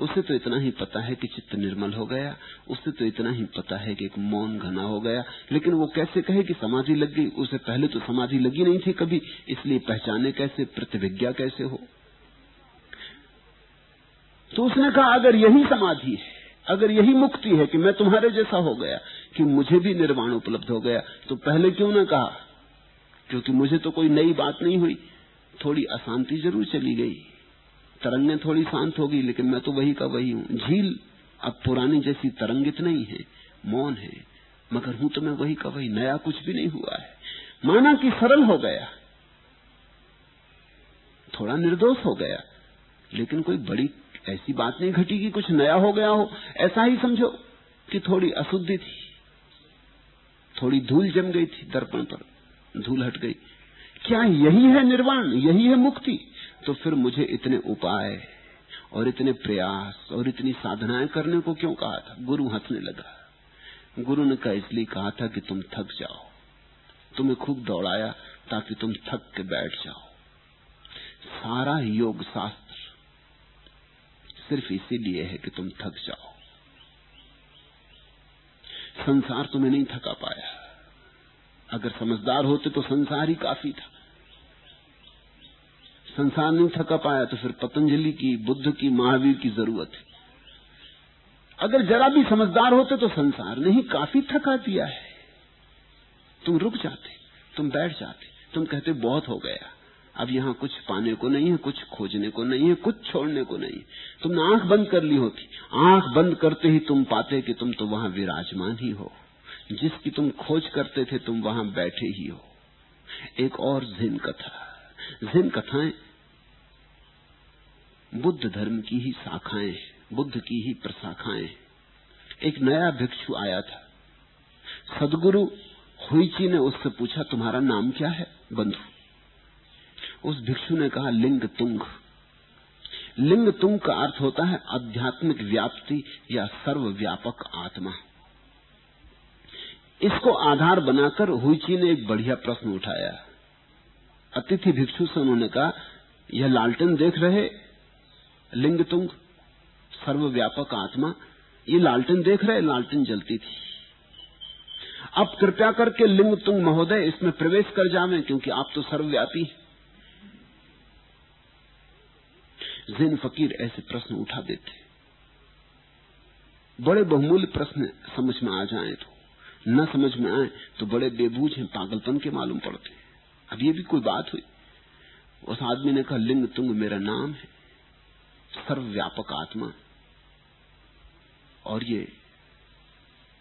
उसे तो इतना ही पता है कि चित्त निर्मल हो गया। उसे तो इतना ही पता है कि एक मौन घना हो गया। लेकिन वो कैसे कहे कि समाधि लग गई? उसे पहले तो समाधि लगी नहीं थी कभी। इसलिए पहचाने कैसे, प्रतिविज्ञा कैसे हो? तो उसने कहा, अगर यही समाधि है अगर यही मुक्ति है कि मैं तुम्हारे जैसा हो गया, कि मुझे भी निर्वाण उपलब्ध हो गया तो पहले क्यों ना कहा? क्योंकि मुझे तो कोई नई बात नहीं हुई। थोड़ी अशांति ज़रूर चली गई। तरंगें थोड़ी शांत होगी, लेकिन मैं तो वही का वही हूँ। झील अब पुरानी जैसी तरंगित नहीं है, मौन है। मगर हूँ तो मैं वही का वही, नया कुछ भी नहीं हुआ है। माना कि सरल हो गया। थोड़ा निर्दोष हो गया, लेकिन कोई बड़ी ऐसी बात नहीं घटी कि कुछ नया हो गया हो, ऐसा ही समझो कि थोड़ी अशुद्धि थी। थोड़ी धूल जम गई थी दर्पण पर, धूल हट गई। क्या यही है निर्वाण, यही है मुक्ति? तो फिर मुझे इतने उपाय और इतने प्रयास और इतनी साधनाएँ करने को क्यों कहा था? गुरु हंसने लगा। गुरु ने कहा, इसलिए कहा था कि तुम थक जाओ। तुम्हें खूब दौड़ाया ताकि तुम थक के बैठ जाओ। सारा योग शास्त्र सिर्फ़ इसीलिए है कि तुम थक जाओ। संसार तुम्हें नहीं थका पाया। अगर समझदार होते तो संसार ही काफ़ी था। संसार नहीं थका पाया तो फिर पतंजलि की, बुद्ध की, महावीर की ज़रूरत है। अगर जरा भी समझदार होते तो संसार ने ही काफ़ी थका दिया है। तुम रुक जाते, तुम बैठ जाते, तुम कहते बहुत हो गया। अब यहाँ कुछ पाने को नहीं है, कुछ खोजने को नहीं है, कुछ छोड़ने को नहीं है। तुमने आँख बंद कर ली होती। आँख बंद करते ही तुम पाते कि तुम तो वहाँ विराजमान ही हो। जिसकी तुम खोज करते थे, तुम वहाँ बैठे ही हो। एक और जिन कथा। जिन कथाएँ बुद्ध धर्म की ही शाखाएँ, बुद्ध की ही प्रशाखाएँ। एक नया भिक्षु आया था। सदगुरु हुईची ने उससे पूछा, तुम्हारा नाम क्या है, बंधु? उस भिक्षु ने कहा, लिंग तुंग। लिंग तुंग का अर्थ होता है आध्यात्मिक व्याप्ति या सर्वव्यापक आत्मा। इसको आधार बनाकर हुईची ने एक बढ़िया प्रश्न उठाया। अतिथि भिक्षु से उन्होंने कहा, यह लालटेन देख रहे? लिंग तुंग? सर्वव्यापक आत्मा? ये लालटेन देख रहे? लालटेन जलती थी। अब कृपया करके लिंग तुंग महोदय, इसमें प्रवेश कर जावे, क्योंकि आप तो सर्वव्यापी जिन फकीर ऐसे प्रश्न उठा देते बड़े बहुमूल्य प्रश्न समझ में आ जाए तो न समझ में आए तो बड़े बेबूझ हैं, पागलपन के मालूम पड़ते हैं। अब ये भी कोई बात हुई? उस आदमी ने कहा, लिंग तुंग मेरा नाम है, सर्वव्यापक आत्मा। और ये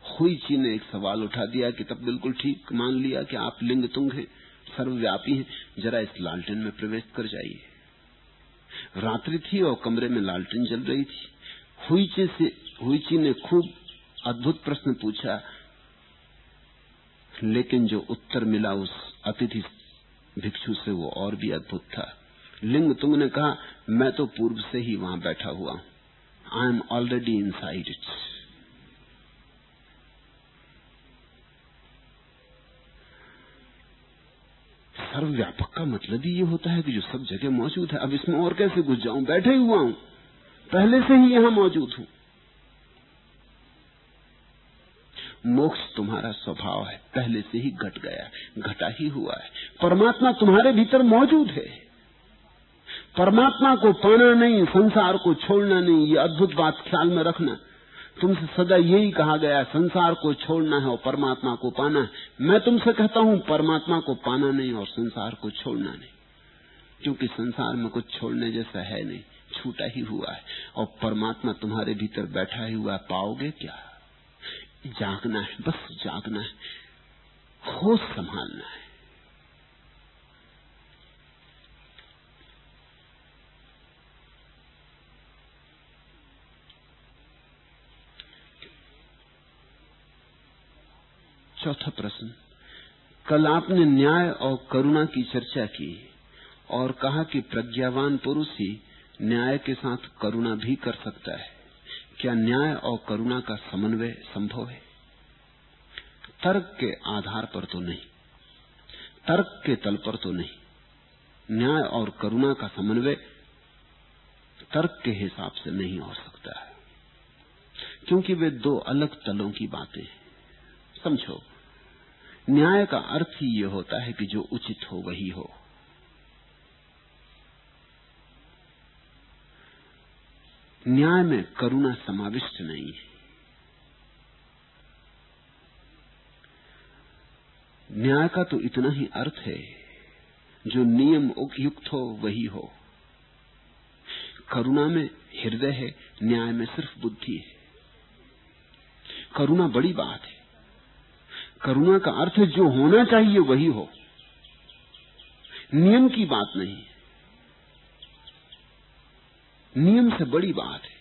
हुई जी ने एक सवाल उठा दिया कि तब बिल्कुल ठीक मान लिया कि आप लिंग तुंग हैं, सर्वव्यापी हैं, जरा इस लालटेन में प्रवेश कर जाइए। रात्रि थी और कमरे में लालटेन जल रही थी। हुईची से हुईची ने खूब अद्भुत प्रश्न पूछा। लेकिन जो उत्तर मिला उस अतिथि भिक्षु से वो और भी अद्भुत था। लिंग, तुमने कहा, मैं तो पूर्व से ही वहाँ बैठा हुआ हूँ। I am already inside it सर्वव्यापक का मतलब ही ये होता है कि जो सब जगह मौजूद है, अब इसमें और कैसे घुस जाऊँ? बैठे हुआ हूँ। पहले से ही यहाँ मौजूद हूँ। मोक्ष तुम्हारा स्वभाव है, पहले से ही घट गया घटा ही हुआ है। परमात्मा तुम्हारे भीतर मौजूद है। परमात्मा को पाना नहीं, संसार को छोड़ना नहीं, ये अद्भुत बात ख्याल में रखना। तुमसे सदा यही कहा गया संसार को छोड़ना है और परमात्मा को पाना है। मैं तुमसे कहता हूँ, परमात्मा को पाना नहीं और संसार को छोड़ना नहीं। क्योंकि संसार में कुछ छोड़ने जैसा है नहीं, छूटा ही हुआ है। और परमात्मा तुम्हारे भीतर बैठा ही हुआ है, पाओगे क्या? जागना है, बस जागना है। होश संभालना है। चौथा प्रश्न। कल आपने न्याय और करुणा की चर्चा की और कहा कि प्रज्ञावान पुरुष ही न्याय के साथ करुणा भी कर सकता है। क्या न्याय और करुणा का समन्वय संभव है? तर्क के आधार पर तो नहीं। तर्क के तल पर तो नहीं। न्याय और करुणा का समन्वय तर्क के हिसाब से नहीं हो सकता है। क्योंकि वे दो अलग तलों की बातें हैं। समझो। न्याय का अर्थ ही यह होता है कि जो उचित हो वही हो। न्याय में करुणा समाविष्ट नहीं है। न्याय का तो इतना ही अर्थ है, जो नियम उपयुक्त हो वही हो। करुणा में हृदय है, न्याय में सिर्फ़ बुद्धि है। करुणा बड़ी बात है। करुणा का अर्थ जो होना चाहिए वही हो। नियम की बात नहीं। नियम से बड़ी बात है।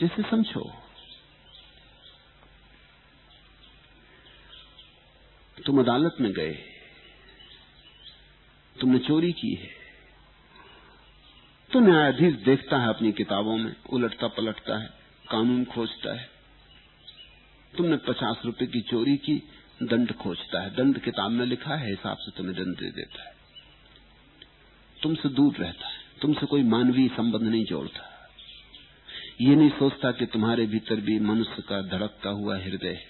जैसे समझो, तुम अदालत में गए, तुमने चोरी की है तो न्यायाधीश देखता है अपनी किताबों में उलटता पलटता है, कानून खोजता है। तुमने पचास रुपए की चोरी की, दंड खोजता है। दंड किताब में लिखा है, हिसाब से तुम्हें दंड दे देता है। तुमसे दूर रहता है। तुमसे कोई मानवीय संबंध नहीं जोड़ता। ये नहीं सोचता कि तुम्हारे भीतर भी मनुष्य का धड़कता हुआ हृदय है।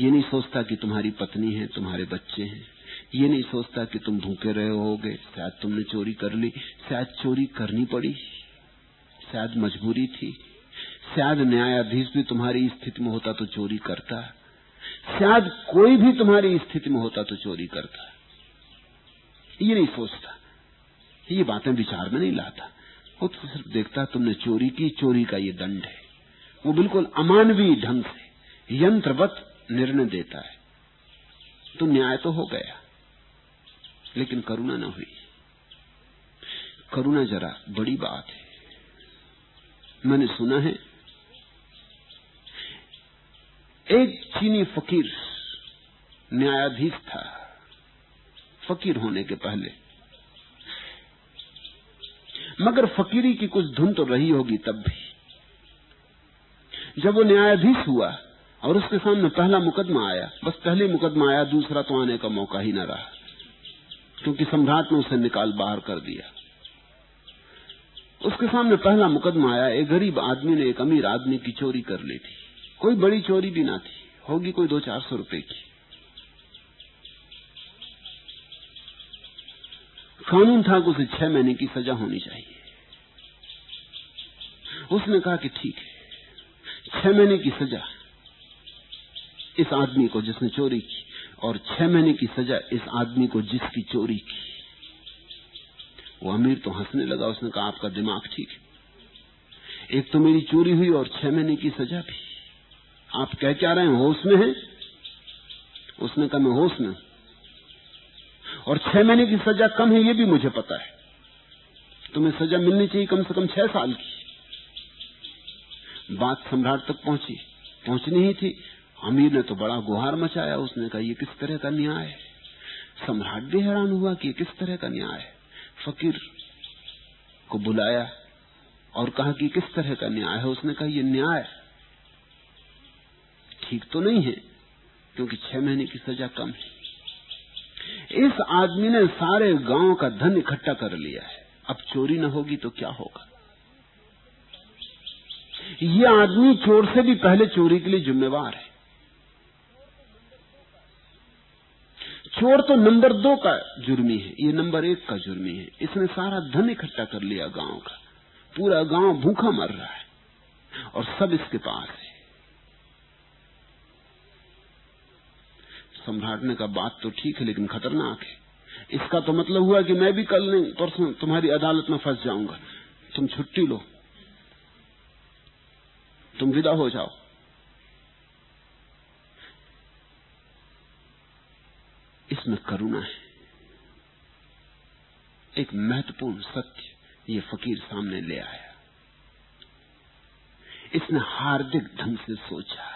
ये नहीं सोचता कि तुम्हारी पत्नी है, तुम्हारे बच्चे हैं। ये नहीं सोचता कि तुम भूखे रहे होगे। शायद तुमने चोरी कर ली, शायद चोरी करनी पड़ी। शायद मजबूरी थी। शायद न्यायाधीश भी तुम्हारी स्थिति में होता तो चोरी करता शायद कोई भी तुम्हारी स्थिति में होता तो चोरी करता ये नहीं सोचता। ये बातें विचार में नहीं लाता। वो तो सिर्फ़ देखता तुमने चोरी की, चोरी का ये दंड है। वो बिल्कुल अमानवीय ढंग से यंत्रवत निर्णय देता है। तो न्याय तो हो गया। लेकिन करुणा न हुई। करुणा जरा बड़ी बात है। मैंने सुना है एक चीनी फकीर न्यायाधीश था। फकीर होने के पहले। मगर फकीरी की कुछ धुन तो रही होगी तब भी। जब वो न्यायाधीश हुआ और उसके सामने पहला मुकदमा आया, बस पहले मुकदमा आया, दूसरा तो आने का मौका ही न रहा, क्योंकि सम्राट ने उसे निकाल बाहर कर दिया। उसके सामने पहला मुकदमा आया, एक गरीब आदमी ने एक अमीर आदमी की चोरी कर ली थी। कोई बड़ी चोरी भी ना थी। होगी कोई दो चार सौ रुपए की। कानून था कि उसे छह महीने की सजा होनी चाहिए। उसने कहा कि ठीक है, छह महीने की सजा इस आदमी को जिसने चोरी की और छह महीने की सजा इस आदमी को जिसकी चोरी की। वो अमीर तो हंसने लगा, उसने कहा, आपका दिमाग ठीक है। एक तो मेरी चोरी हुई और छह महीने की सजा भी। आप कह क्या रहे हैं, होश में है? उसने कहा, मैं होश में और छह महीने की सजा कम है, ये भी मुझे पता है। तुम्हें सजा मिलनी चाहिए कम से कम छह साल की। बात सम्राट तक पहुँची। पहुंचनी ही थी। अमीर ने तो बड़ा गुहार मचाया। उसने कहा, ये किस तरह का न्याय है? सम्राट भी हैरान हुआ कि किस तरह का न्याय है। फकीर को बुलाया और कहा कि किस तरह का न्याय है? उसने कहा, ये न्याय ठीक तो नहीं है, क्योंकि छह महीने की सजा कम है। इस आदमी ने सारे गाँव का धन इकट्ठा कर लिया है। अब चोरी न होगी तो क्या होगा? ये आदमी चोर से भी पहले चोरी के लिए जिम्मेवार है। चोर तो नंबर दो का जुर्मी है, ये नंबर एक का जुर्मी है। इसने सारा धन इकट्ठा कर लिया गाँव का। पूरा गाँव भूखा मर रहा है, और सब इसके पास है। सम्राट का बात तो ठीक है, लेकिन खतरनाक है। इसका तो मतलब हुआ कि मैं भी कल नहीं परसों तुम्हारी अदालत में फंस जाऊँगा। तुम छुट्टी लो। तुम विदा हो जाओ। इसमें करुणा है। एक महत्वपूर्ण सत्य ये फकीर सामने ले आया। इसने हार्दिक ढंग से सोचा।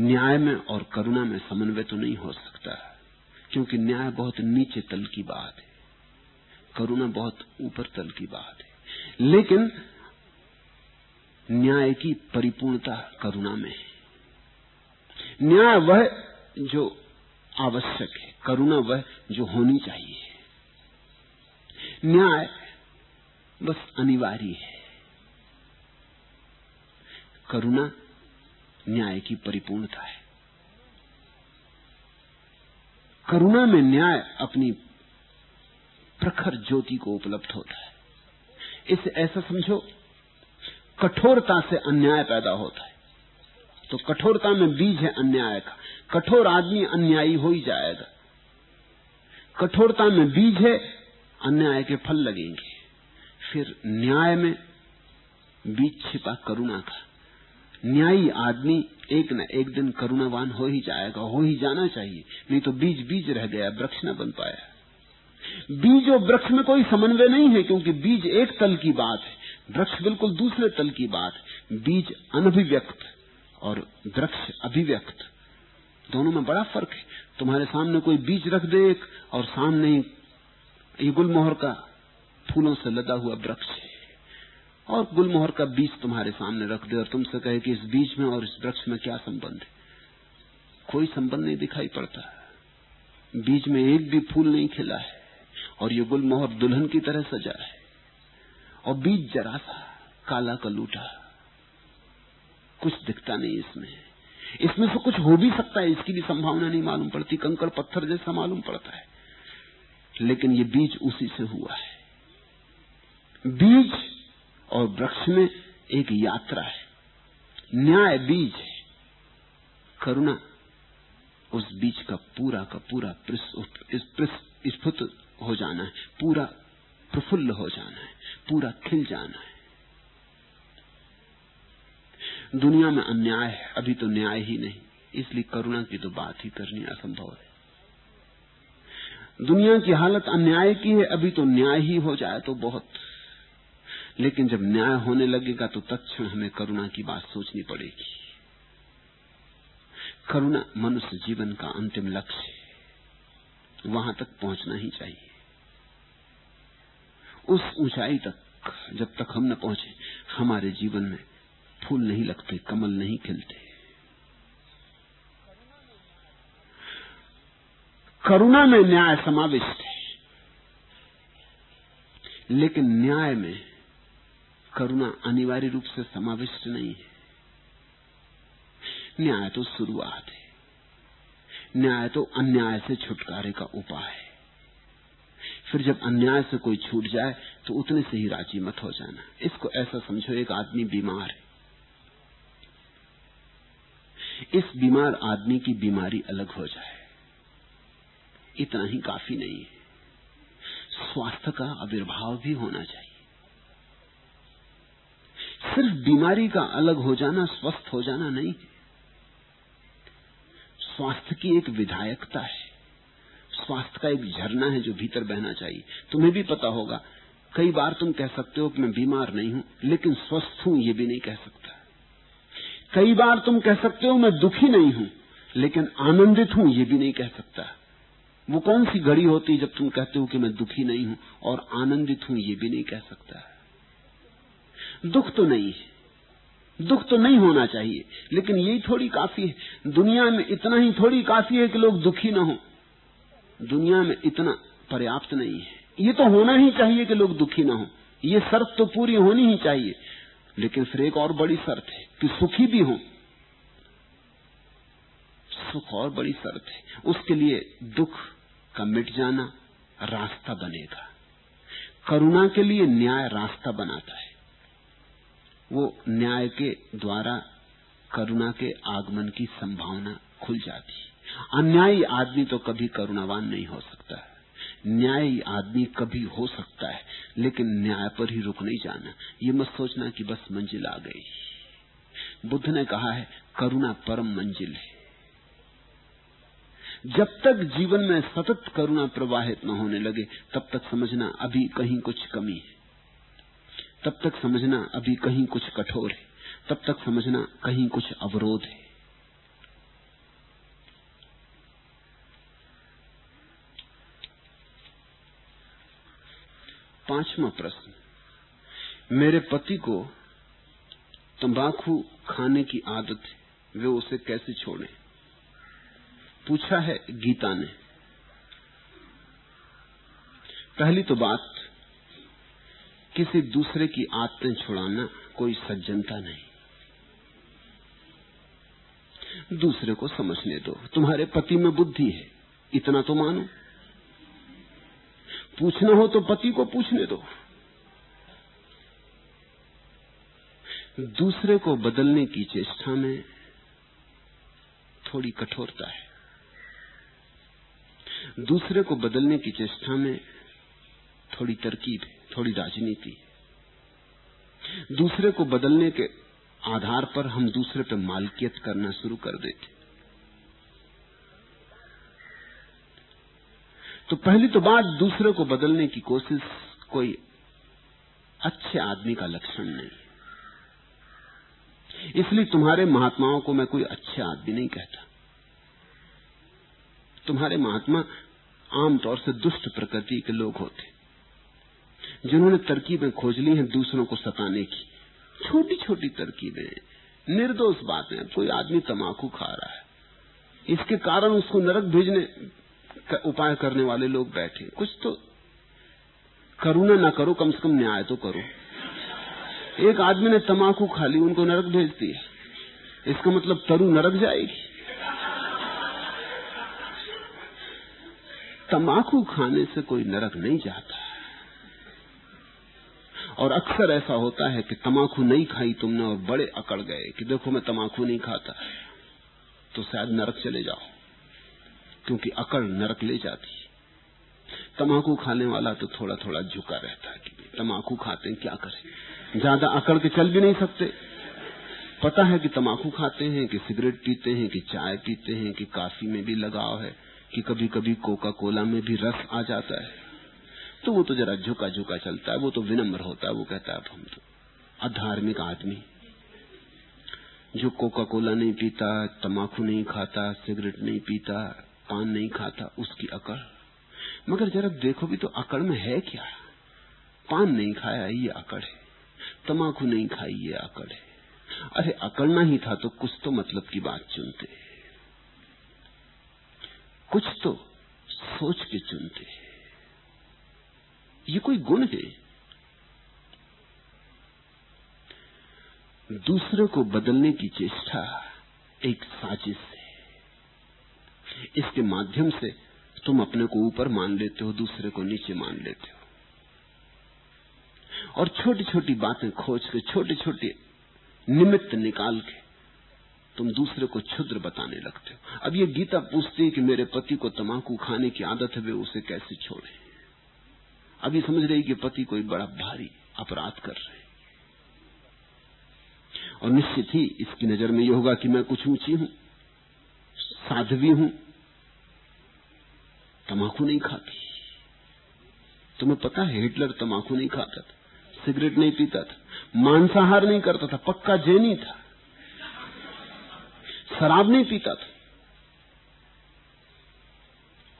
न्याय में और करुणा में समन्वय तो नहीं हो सकता, क्योंकि न्याय बहुत नीचे तल की बात है। करुणा बहुत ऊपर तल की बात है। लेकिन न्याय की परिपूर्णता करुणा में है। न्याय वह जो आवश्यक है, करुणा वह जो होनी चाहिए। न्याय बस अनिवार्य है। करुणा न्याय की परिपूर्णता है। करुणा में न्याय अपनी प्रखर ज्योति को उपलब्ध होता है। इसे ऐसा समझो, कठोरता से अन्याय पैदा होता है। तो कठोरता में बीज है अन्याय का। कठोर आदमी अन्यायी हो ही जाएगा। कठोरता में बीज है, अन्याय के फल लगेंगे। फिर न्याय में बीज छिपा करुणा का। न्यायी आदमी एक न एक दिन करुणावान हो ही जाएगा, हो ही जाना चाहिए। नहीं तो बीज बीज रह गया, वृक्ष न बन पाया। बीज और वृक्ष में कोई समन्वय नहीं है, क्योंकि बीज एक तल की बात है, वृक्ष बिल्कुल दूसरे तल की बात है। बीज अनभिव्यक्त और वृक्ष अभिव्यक्त, दोनों में बड़ा फ़र्क है। तुम्हारे सामने कोई बीज रख दे एक, और सामने ही गुलमोहर का फूलों से लदा हुआ वृक्ष है। और गुलमोहर का बीज तुम्हारे सामने रख दे और तुमसे कहे कि इस बीज में और इस वृक्ष में क्या संबंध है? कोई संबंध नहीं दिखाई पड़ता। बीज में एक भी फूल नहीं खिला है और ये गुलमोहर दुल्हन की तरह सजा है। और बीज जरा सा काला का लूटा। कुछ दिखता नहीं इसमें। इसमें से कुछ हो भी सकता है, इसकी भी संभावना नहीं मालूम पड़ती। कंकड़ पत्थर जैसा मालूम पड़ता है। लेकिन ये बीज उसी से हुआ है। बीज और वृक्ष में एक यात्रा है। न्याय बीज है। करुणा, उस बीज का पूरा का पूरा स्फुट हो जाना है। पूरा प्रफुल्ल हो जाना है। पूरा खिल जाना है। दुनिया में अन्याय है। अभी तो न्याय ही नहीं। इसलिए करुणा की तो बात ही करनी असंभव है। दुनिया की हालत अन्याय की है। अभी तो न्याय ही हो जाए तो बहुत लेकिन जब न्याय होने लगेगा तो तत्क्षण हमें करुणा की बात सोचनी पड़ेगी। करुणा मनुष्य जीवन का अंतिम लक्ष्य है। वहाँ तक पहुँचना ही चाहिए। उस ऊंचाई तक जब तक हम न पहुँचे, हमारे जीवन में फूल नहीं लगते, कमल नहीं खिलते। करुणा में न्याय समाविष्ट है। लेकिन न्याय में करुणा अनिवार्य रूप से समाविष्ट नहीं है। न्याय तो शुरुआत है। न्याय तो अन्याय से छुटकारे का उपाय है। फिर जब अन्याय से कोई छूट जाए तो उतने से ही राज़ी मत हो जाना। इसको ऐसा समझो, एक आदमी बीमार है। इस बीमार आदमी की बीमारी अलग हो जाए। इतना ही काफ़ी नहीं है। स्वास्थ्य का आविर्भाव भी होना चाहिए। सिर्फ़ बीमारी का अलग हो जाना, स्वस्थ हो जाना नहीं। स्वास्थ्य की एक विधायकता है। स्वास्थ्य का एक झरना है जो भीतर बहना चाहिए। तुम्हें भी पता होगा, कई बार तुम कह सकते हो कि मैं बीमार नहीं हूँ, लेकिन स्वस्थ हूँ ये भी नहीं कह सकता। कई बार तुम कह सकते हो मैं दुखी नहीं हूँ, लेकिन आनंदित हूँ ये भी नहीं कह सकता। वो कौन सी घड़ी होती जब तुम कहते हो कि मैं दुखी नहीं हूँ और आनंदित हूँ ये भी नहीं कह सकता। दुख तो नहीं है। दुख तो नहीं होना चाहिए। लेकिन यही थोड़ी काफ़ी है। दुनिया में इतना ही थोड़ी काफ़ी है कि लोग दुखी ना हो। दुनिया में इतना पर्याप्त नहीं है। ये तो होना ही चाहिए कि लोग दुखी ना हो। ये शर्त तो पूरी होनी ही चाहिए। लेकिन फिर एक और बड़ी शर्त है कि सुखी भी हो। सुख और बड़ी शर्त है। उसके लिए दुख का मिट जाना रास्ता बनेगा। करुणा के लिए न्याय रास्ता बनाता है। वो न्याय के द्वारा करुणा के आगमन की संभावना खुल जाती अन्यायी आदमी तो कभी करुणावान नहीं हो सकता न्यायी आदमी कभी हो सकता है, लेकिन न्याय पर ही रुक नहीं जाना। ये मत सोचना कि बस मंजिल आ गई। बुद्ध ने कहा है, करुणा परम मंजिल है। जब तक जीवन में सतत करुणा प्रवाहित न होने लगे, तब तक समझना अभी कहीं कुछ कमी है। तब तक समझना अभी कहीं कुछ कठोर है। तब तक समझना कहीं कुछ अवरोध है। पांचवा प्रश्न। मेरे पति को तंबाकू खाने की आदत है। वे उसे कैसे छोड़ें? पूछा है गीता ने। पहली तो बात किसी दूसरे की आदतें छुड़ाना कोई सज्जनता नहीं। दूसरे को समझने दो, तुम्हारे पति में बुद्धि है, इतना तो मानो। पूछना हो तो पति को पूछने दो। दूसरे को बदलने की चेष्टा में थोड़ी कठोरता है। दूसरे को बदलने की चेष्टा में थोड़ी तरकीब है। थोड़ी राजनीति। दूसरे को बदलने के आधार पर हम दूसरे पर मालकियत करना शुरू कर देते। तो पहली तो बात, दूसरे को बदलने की कोशिश, कोई अच्छे आदमी का लक्षण नहीं। इसलिए तुम्हारे महात्माओं को मैं कोई अच्छे आदमी नहीं कहता। तुम्हारे महात्मा आमतौर से दुष्ट प्रकृति के लोग होते। जिन्होंने तरकीबें खोज ली हैं दूसरों को सताने की। छोटी छोटी तरकीबें, निर्दोष बातें, कोई आदमी तमाकू खा रहा है। इसके कारण उसको नरक भेजने, का, उपाय करने वाले लोग बैठे कुछ तो करुणा ना करो, कम से कम न्याय तो करो। एक आदमी ने तमाकू खा ली, उनको नरक भेज दिया इसका मतलब तरु नरक जाएगी। तमाकू खाने से कोई नरक नहीं जाता। और अक्सर ऐसा होता है कि तमाकू नहीं खाई तुमने और बड़े अकड़ गए कि देखो मैं तमाकू नहीं खाता। तो शायद नरक चले जाओ, क्योंकि अकड़ नरक ले जाती तमाकू खाने वाला तो थोड़ा थोड़ा झुका रहता है कि तमाकू खाते हैं, क्या करें? ज़्यादा अकड़ के चल भी नहीं सकते। पता है कि तमाकू खाते हैं, कि सिगरेट पीते हैं, कि चाय पीते हैं, कि काफ़ी में भी लगाव है, कि कभी कभी कोका कोला में भी रस आ जाता है। तो वो तो जरा झुका झुका चलता है, वो तो विनम्र होता है, वो कहता है हम तो अधार्मिक आदमी जो कोका कोला नहीं पीता तमाकू नहीं खाता सिगरेट नहीं पीता, पान नहीं खाता, उसकी अकड़। मगर जरा देखो भी तो अकड़ में है क्या? पान नहीं खाया, ये अकड़ है। तमाकू नहीं खाई, ये अकड़ है। अरे, अकड़ना ही था तो कुछ तो मतलब की बात चुनते कुछ तो सोच के चुनते ये कोई गुण है। दूसरे को बदलने की चेष्टा एक साजिश है। इसके माध्यम से तुम अपने को ऊपर मान लेते हो, दूसरे को नीचे मान लेते हो। और छोटी छोटी बातें खोज के छोटे छोटे निमित्त निकाल के तुम दूसरे को क्षुद्र बताने लगते हो। अब ये गीता पूछती है कि मेरे पति को तमाकू खाने की आदत है, वे उसे कैसे छोड़े? ये समझ रही कि पति कोई बड़ा भारी अपराध कर रहे और निश्चित ही इसकी नज़र में यह होगा कि मैं कुछ ऊँची हूँ, साध्वी हूँ तमाकू नहीं खाती। तुम्हें पता है, हिटलर तमाकू नहीं खाता था, सिगरेट नहीं पीता था, मांसाहार नहीं करता था, पक्का जैनी था, शराब नहीं पीता था।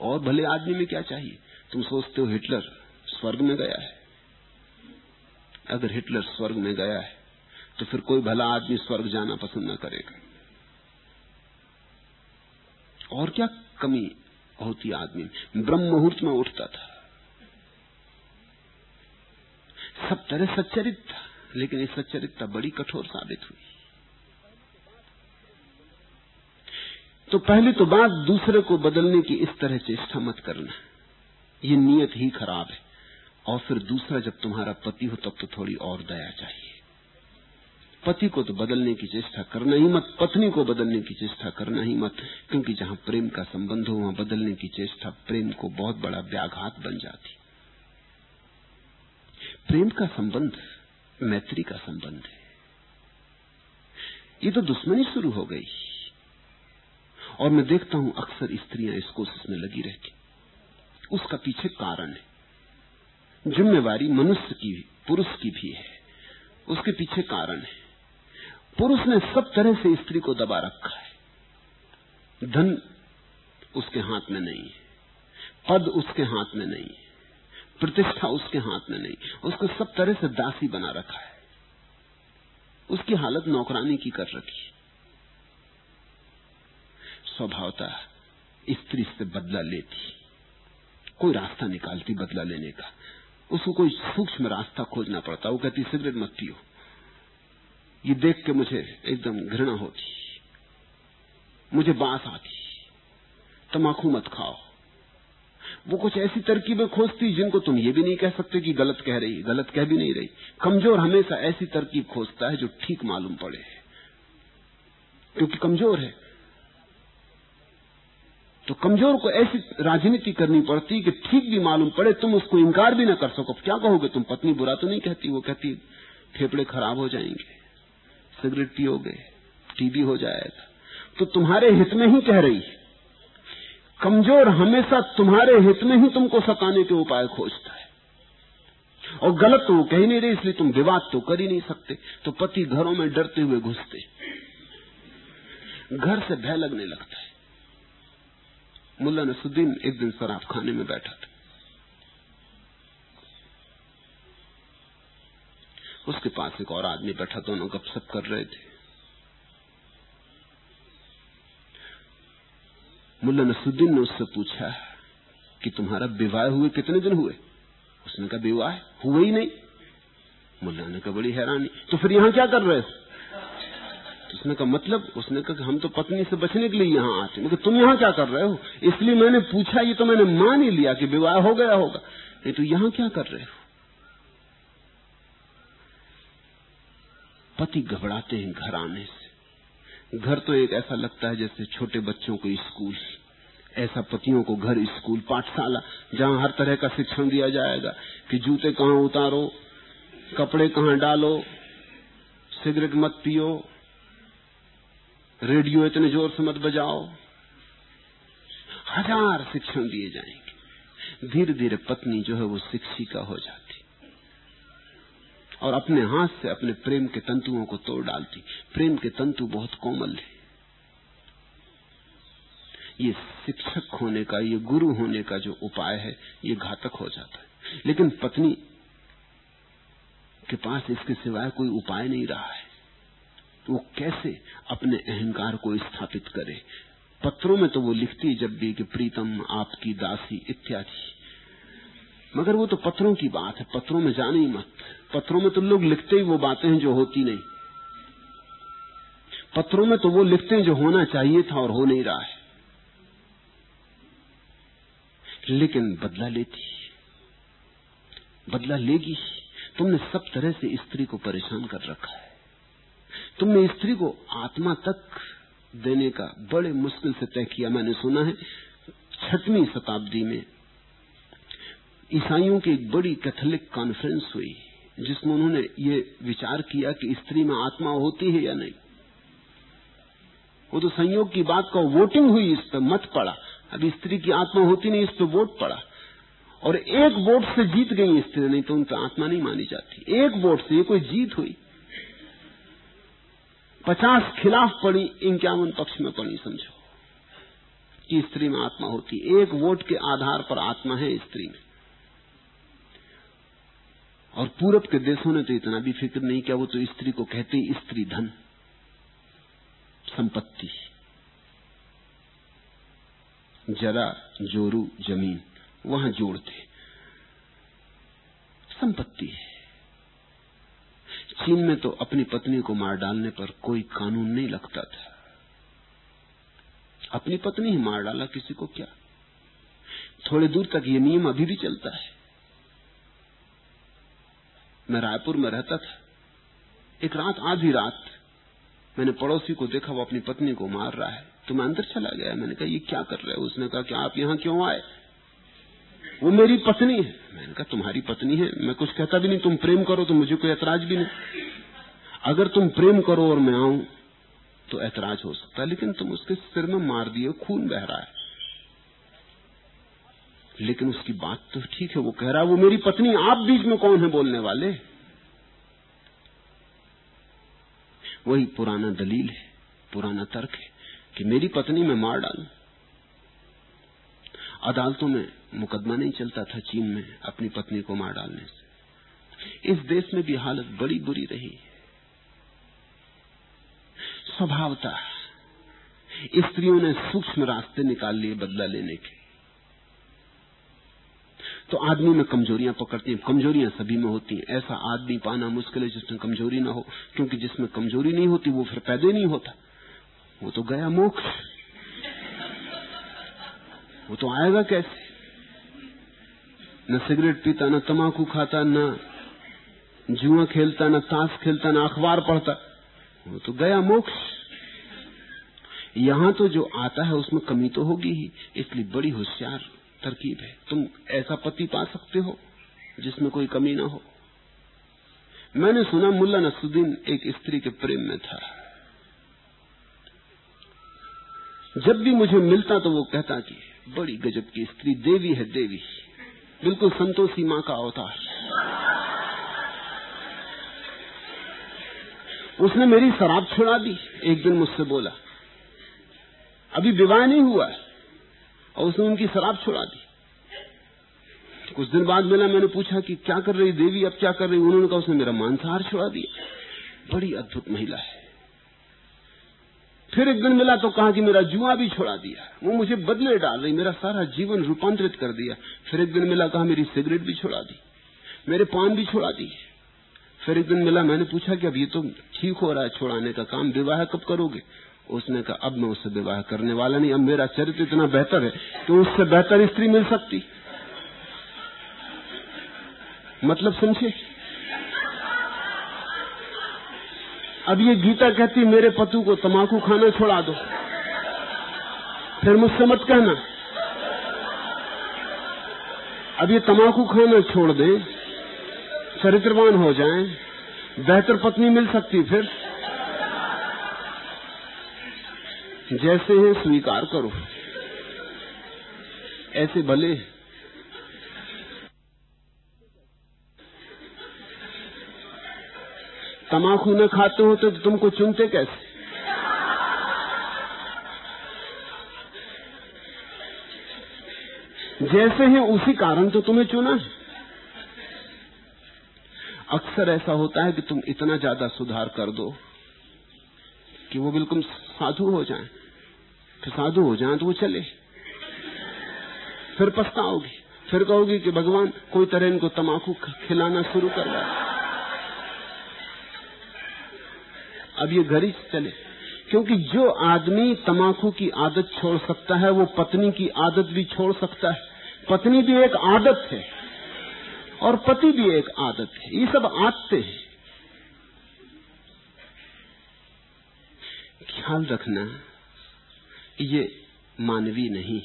और भले आदमी में क्या चाहिए? तुम सोचते हो हिटलर स्वर्ग में गया है। अगर हिटलर स्वर्ग में गया है तो फिर कोई भला आदमी स्वर्ग जाना पसंद न करेगा। और क्या कमी होती आदमी ब्रह्म मुहूर्त में उठता था। सब तरह सच्चरित था, लेकिन ये सच्चरितता बड़ी कठोर साबित हुई। तो पहले तो बात दूसरे को बदलने की इस तरह चेष्टा मत करना। ये नियत ही खराब है। और फिर दूसरा जब तुम्हारा पति हो तब तो थोड़ी और दया चाहिए। पति को तो बदलने की चेष्टा करना ही मत, पत्नी को बदलने की चेष्टा करना ही मत, क्योंकि जहाँ प्रेम का संबंध हो, वहाँ बदलने की चेष्टा प्रेम को बहुत बड़ा व्याघात बन जाती। प्रेम का संबंध, मैत्री का संबंध है। ये तो दुश्मनी शुरू हो गई। और मैं देखता हूँ अक्सर स्त्रियाँ इस कोशिश में लगी रहती। उसका पीछे कारण है। जिम्मेवारी मनुष्य की पुरुष की भी है। उसके पीछे कारण है। पुरुष ने सब तरह से स्त्री को दबा रखा है। धन उसके हाथ में नहीं है। पद उसके हाथ में नहीं है। प्रतिष्ठा उसके हाथ में नहीं उसको सब तरह से दासी बना रखा है। उसकी हालत नौकरानी की कर रखी स्वभावता स्त्री से बदला लेती। कोई रास्ता निकालती बदला लेने का। उसको कोई सूक्ष्म रास्ता खोजना पड़ता वो कहती, सिगरेट मत पियो। ये देख के मुझे एकदम घृणा होती। मुझे बाँस आती। तमाकू मत खाओ। वो कुछ ऐसी तरकीबें खोजती जिनको तुम ये भी नहीं कह सकते कि गलत कह रही, गलत कह भी नहीं रही। कमज़ोर हमेशा ऐसी तरकीब खोजता है जो ठीक मालूम पड़े। क्योंकि कमज़ोर है। तो कमज़ोर को ऐसी राजनीति करनी पड़ती कि ठीक भी मालूम पड़े, तुम उसको इनकार भी ना कर सको। क्या कहोगे तुम? पत्नी बुरा तो नहीं कहती, वो कहती, फेफड़े खराब हो जाएँगे, सिगरेट पियोगे टीबी हो जाएगा। तो तुम्हारे हित में ही कह रही कमज़ोर हमेशा तुम्हारे हित में ही तुमको सताने के उपाय खोजता है। और गलत तो वो कह नहीं रही, इसलिए तुम विवाद तो कर ही नहीं सकते। तो पति घरों में डरते हुए घुसते घर से भय लगने लगता है। मुल्ला नसुद्दीन एक दिन शराब खाने में बैठा था। उसके पास एक और आदमी बैठा, दोनों गपशप कर रहे थे। मुल्ला नसुद्दीन ने उससे पूछा कि तुम्हारा विवाह हुए कितने दिन हुए? उसने कहा, विवाह हुआ ही नहीं। मुल्ला ने कहा, बड़ी हैरानी। तो फिर यहाँ क्या कर रहे हो? उसने कहा मतलब? उसने कहा हम तो पत्नी से बचने के लिए यहाँ आते हैं। तुम यहाँ क्या कर रहे हो? इसलिए मैंने पूछा, ये तो मैंने मान ही लिया कि विवाह हो गया होगा। नहीं तो यहाँ क्या कर रहे हो? पति घबराते हैं घर आने से। घर तो एक ऐसा लगता है जैसे छोटे बच्चों को स्कूल, ऐसा पतियों को घर, स्कूल, पाठशाला, जहाँ हर तरह का शिक्षण दिया जाएगा कि जूते कहाँ उतारो, कपड़े कहाँ डालो, सिगरेट मत पियो रेडियो इतने ज़ोर से मत बजाओ। हज़ार शिक्षण दिए जाएँगे। धीरे धीरे पत्नी जो है वो शिक्षिका हो जाती। और अपने हाथ से अपने प्रेम के तंतुओं को तोड़ डालती। प्रेम के तंतु बहुत कोमल है। ये शिक्षक होने का, ये गुरु होने का जो उपाय है, ये घातक हो जाता है। लेकिन पत्नी के पास इसके सिवाय कोई उपाय नहीं रहा है। वो कैसे अपने अहंकार को स्थापित करे? पत्रों में तो वो लिखती जब भी कि प्रीतम आपकी दासी इत्यादि। मगर वो तो पत्रों की बात है, पत्रों में जाने ही मत। पत्रों में तो लोग लिखते ही वो बातें हैं जो होती नहीं। पत्रों में तो वो लिखते हैं जो होना चाहिए था और हो नहीं रहा है। लेकिन बदला लेती बदला लेगी। तुमने सब तरह से स्त्री को परेशान कर रखा है। तुमने स्त्री को आत्मा तक देने का बड़े मुश्किल से तय किया मैंने सुना है छठवीं शताब्दी में। ईसाइयों की एक बड़ी कैथोलिक कॉन्फ्रेंस हुई, जिसमें उन्होंने ये विचार किया कि स्त्री में आत्मा होती है या नहीं। वो तो संयोग की बात का वोटिंग हुई, इस पर मत पड़ा। अब स्त्री की आत्मा होती नहीं, इस पर वोट पड़ा। और एक वोट से जीत गई स्त्री, नहीं तो उन पर आत्मा नहीं मानी जाती। एक वोट से ये कोई जीत हुई। पचास खिलाफ पड़ी, इक्यावन पक्ष में पड़ी, समझो। कि स्त्री में आत्मा होती, एक वोट के आधार पर आत्मा है स्त्री में। और पूरब के देशों ने तो इतना भी फ़िक्र नहीं किया, वो तो स्त्री को कहते स्त्री धन, संपत्ति। जरा, जोरू, ज़मीन, वहाँ जोड़ते। संपत्ति है। चीन में तो अपनी पत्नी को मार डालने पर कोई कानून नहीं लगता था। अपनी पत्नी ही मार डाला किसी को क्या? थोड़ी दूर तक ये नियम अभी भी चलता है। मैं रायपुर में रहता था। एक रात, आधी रात, मैंने पड़ोसी को देखा, वो अपनी पत्नी को मार रहा है। तो मैं अंदर चला गया। मैंने कहा, ये क्या कर रहे हो? उसने कहा कि, आप यहाँ क्यों आए? वो मेरी पत्नी है। मैंने कहा तुम्हारी पत्नी है। मैं कुछ कहता भी नहीं। तुम प्रेम करो तो मुझे कोई ऐतराज भी नहीं। अगर तुम प्रेम करो और मैं आऊँ तो ऐतराज हो सकता है, लेकिन तुम उसके सिर में मार दिए, खून बह रहा है। लेकिन उसकी बात तो ठीक है, वो कह रहा है, वो मेरी पत्नी, आप बीच में कौन है बोलने वाले? वही पुराना दलील है, पुराना तर्क है कि मेरी पत्नी में मार डालू। अदालतों में मुकदमा नहीं चलता था चीन में अपनी पत्नी को मार डालने से। इस देश में भी हालत बड़ी बुरी रही। स्वभावता स्त्रियों ने सूक्ष्म रास्ते निकाल लिए बदला लेने के। तो आदमी में कमजोरियाँ पकड़ती हैं, कमजोरियाँ सभी में होती हैं। ऐसा आदमी पाना मुश्किल है जिसमें कमज़ोरी ना हो, क्योंकि जिसमें कमज़ोरी नहीं होती, वो फिर पैदा नहीं होता। वो तो गया मोक्ष। वो तो आएगा कैसे? न सिगरेट पीता, न तमाकू खाता, न जुआ खेलता, न ताश खेलता, न अखबार पढ़ता। वो तो गया मोक्ष। यहाँ तो जो आता है, उसमें कमी तो होगी ही। इसलिए बड़ी होशियार तरकीब है। तुम ऐसा पति पा सकते हो, जिसमें कोई कमी ना हो। मैंने सुना मुल्ला नसुद्दीन एक स्त्री के प्रेम में था। जब भी मुझे मिलता तो वो कहता कि, बड़ी गजब की स्त्री, देवी है, देवी। बिल्कुल संतोषी माँ का अवतार। उसने मेरी शराब छुड़ा दी, एक दिन मुझसे बोला, अभी विवाह नहीं हुआ है। और उसने उनकी शराब छुड़ा दी। कुछ दिन बाद मिला, मैंने पूछा कि क्या कर रही देवी, अब क्या कर रही? उन्होंने कहा, उसने मेरा मांसाहार छुड़ा दिया। बड़ी अद्भुत महिला है। फिर एक दिन मिला तो कहा कि मेरा जुआ भी छोड़ा दिया। वो मुझे बदले डाल रही, मेरा सारा जीवन रूपांतरित कर दिया। फिर एक दिन मिला, कहा मेरी सिगरेट भी छोड़ा दी, मेरे पान भी छोड़ा दी फिर एक दिन मिला, मैंने पूछा कि अब ये तो ठीक हो रहा है छोड़ाने का काम, विवाह कब करोगे? उसने कहा, अब मैं उससे विवाह करने वाला नहीं, अब मेरा चरित्र इतना बेहतर है कि उससे बेहतर स्त्री मिल सकती। मतलब समझे? अब ये गीता कहती मेरे पतु को तमाकू खाना छोड़ा दो। फिर मुझसे मत कहना अब ये तमाकू खाना छोड़ दे चरित्रवान हो जाएँ, बेहतर पत्नी मिल सकती फिर। जैसे हैं स्वीकार करो ऐसे भले तमाकू न खाते होते तो तुमको चुनते कैसे? जैसे हैं उसी कारण तो तुम्हें चुना है। अक्सर ऐसा होता है कि तुम इतना ज़्यादा सुधार कर दो कि वो बिल्कुल साधु हो जाए। फिर साधु हो जाए तो वो चले। फिर पछताओगी। फिर कहोगी कि भगवान, कोई तरह इनको तमाकू खिलाना शुरू कर रहा अब ये घर ही चले। क्योंकि जो आदमी तमाकू की आदत छोड़ सकता है, वो पत्नी की आदत भी छोड़ सकता है। पत्नी भी एक आदत है और पति भी एक आदत है। ये सब आदतें हैं। ख्याल रखना ये मानवीय नहीं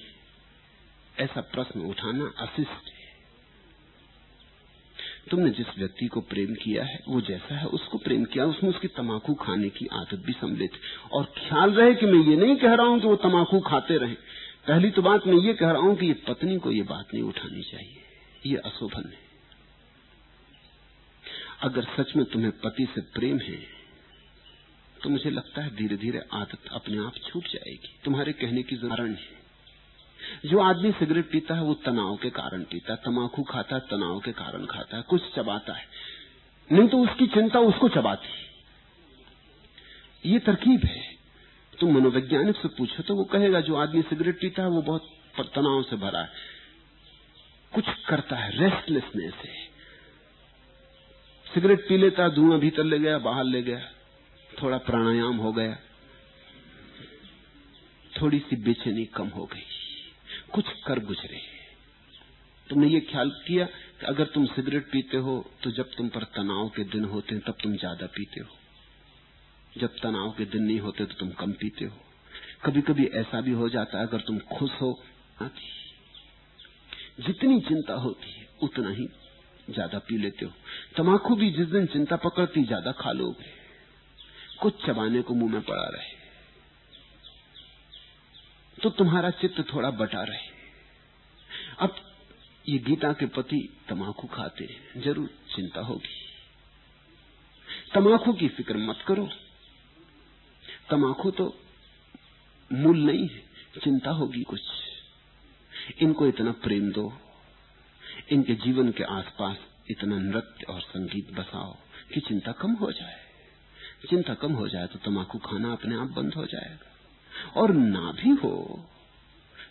ऐसा प्रश्न उठाना अशिष्ट है। तुमने जिस व्यक्ति को प्रेम किया है, वो जैसा है, उसको प्रेम किया, उसने उसकी तमाकू खाने की आदत भी सम्मिलित और ख्याल रहे कि मैं ये नहीं कह रहा हूँ कि वो तमाकू खाते रहे। पहली तो बात मैं ये कह रहा हूँ कि ये पत्नी को ये बात नहीं उठानी चाहिए। ये अशोभन है। अगर सच में तुम्हें पति से प्रेम है तो मुझे लगता है धीरे धीरे आदत अपने आप छूट जाएगी। तुम्हारे कहने की कारण है जो आदमी सिगरेट पीता है, वो तनाव के कारण पीता है तमाकू खाता है, तनाव के कारण खाता है, कुछ चबाता है। नहीं तो उसकी चिंता उसको चबाती ये तरकीब है। तुम मनोवैज्ञानिक से पूछो तो वो कहेगा, जो आदमी सिगरेट पीता है, वो बहुत तनाव से भरा है। कुछ करता है रेस्टलेसनेस है। सिगरेट पी लेता धुआँ भीतर ले गया, बाहर ले गया, थोड़ा प्राणायाम हो गया। थोड़ी सी बेचैनी कम हो गई। कुछ कर गुजरे। तुमने ये ख्याल किया कि अगर तुम सिगरेट पीते हो तो जब तुम पर तनाव के दिन होते हैं, तब तुम ज़्यादा पीते हो। जब तनाव के दिन नहीं होते तो तुम कम पीते हो। कभी कभी ऐसा भी हो जाता है, अगर तुम खुश हो जितनी चिंता होती है, उतना ही ज़्यादा पी लेते हो। तमाकू भी जिस दिन चिंता पकड़ती, ज़्यादा खा लोगे। कुछ चबाने को मुँह में पड़ा रहे। तो तुम्हारा चित्त थोड़ा बटा रहे। अब ये गीता के पति तमाकू खाते ज़रूर चिंता होगी। तमाकू की फ़िक्र मत करो। तमाकू तो मूल नहीं है। चिंता होगी कुछ। इनको इतना प्रेम दो। इनके जीवन के आसपास इतना नृत्य और संगीत बसाओ कि चिंता कम हो जाए। चिंता कम हो जाए तो तमाकू खाना अपने आप बंद हो जाएगा। और ना भी हो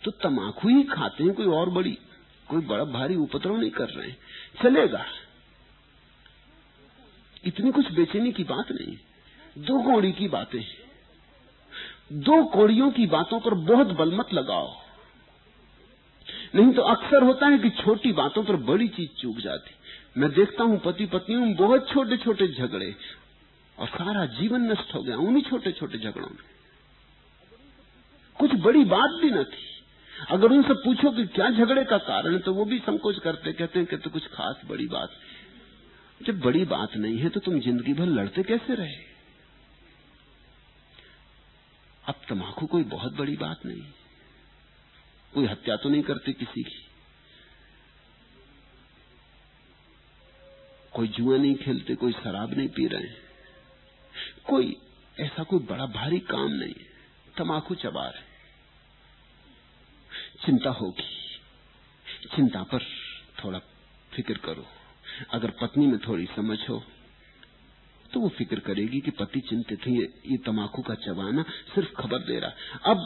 तो तमाकू ही खाते हैं, कोई और बड़ी, कोई बड़ा भारी उपद्रव नहीं कर रहे हैं। चलेगा। इतनी कुछ बेचैनी की बात नहीं। दो कौड़ी की बातें। दो कौड़ियों की बातों पर बहुत बल मत लगाओ। नहीं तो अक्सर होता है कि छोटी बातों पर बड़ी चीज़ चूक जाती। मैं देखता हूँ पति पत्नी में बहुत छोटे छोटे झगड़े और सारा जीवन नष्ट हो गया उन्हीं छोटे छोटे झगड़ों में। कुछ बड़ी बात भी न थी। अगर उनसे पूछो कि क्या झगड़े का कारण तो वो भी संकोच करते, कहते हैं कि तो कुछ खास बड़ी बात। जब बड़ी बात नहीं है तो तुम ज़िंदगी भर लड़ते कैसे रहे? अब तमाकू कोई बहुत बड़ी बात नहीं। कोई हत्या तो नहीं करते किसी की। कोई जुआ नहीं खेलते, कोई शराब नहीं पी रहे कोई ऐसा कोई बड़ा भारी काम नहीं है। तमाकू चबा रहे चिंता होगी। चिंता पर थोड़ा फ़िक्र करो। अगर पत्नी में थोड़ी समझ हो तो वो फ़िक्र करेगी कि पति चिंतित है। ये तमाकू का चबाना सिर्फ़ खबर दे रहा। अब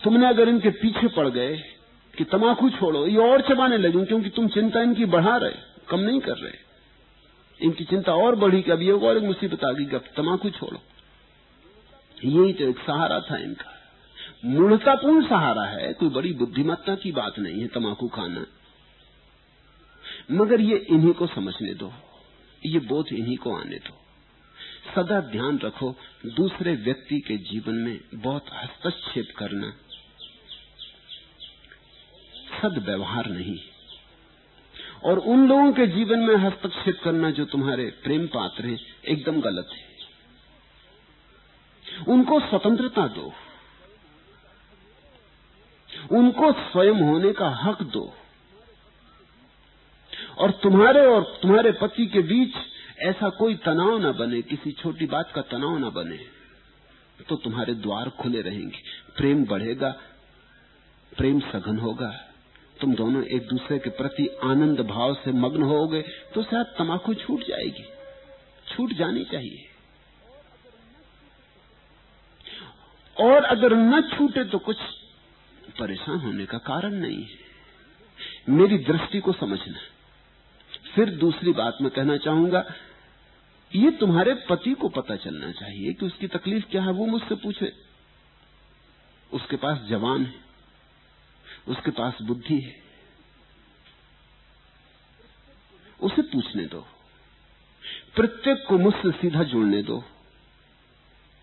तुमने अगर इनके पीछे पड़ गए कि तमाकू छोड़ो, ये और चबाने लगे क्योंकि तुम चिंता इनकी बढ़ा रहे, कम नहीं कर रहे। इनकी चिंता और बढ़ी कि अब ये और एक मुसीबत आ गई कि अब तमाकू छोड़ो। यही तो एक सहारा था इनका। मूर्तापूर्ण सहारा है, कोई बड़ी बुद्धिमत्ता की बात नहीं है तमाकू खाना। मगर ये इन्हीं को समझने दो, ये बोध इन्हीं को आने दो। सदा ध्यान रखो, दूसरे व्यक्ति के जीवन में बहुत हस्तक्षेप करना। सदव्यवहार नहीं। और उन लोगों के जीवन में हस्तक्षेप करना जो तुम्हारे प्रेम पात्र हैं, एकदम गलत है। उनको स्वतंत्रता दो। उनको स्वयं होने का हक दो। और तुम्हारे और तुम्हारे पति के बीच ऐसा कोई तनाव ना बने, किसी छोटी बात का तनाव ना बने तो तुम्हारे द्वार खुले रहेंगे। प्रेम बढ़ेगा, प्रेम सघन होगा, तुम दोनों एक दूसरे के प्रति आनंद भाव से मग्न होगे तो शायद तमाकू छूट जाएगी, छूट जानी चाहिए। और अगर न छूटे तो कुछ परेशान होने का कारण नहीं है। मेरी दृष्टि को समझना। फिर दूसरी बात मैं कहना चाहूँगा, ये तुम्हारे पति को पता चलना चाहिए कि उसकी तकलीफ़ क्या है, वो मुझसे पूछे। उसके पास जवान है, उसके पास बुद्धि है। उसे पूछने दो। प्रत्येक को मुझसे सीधा जुड़ने दो।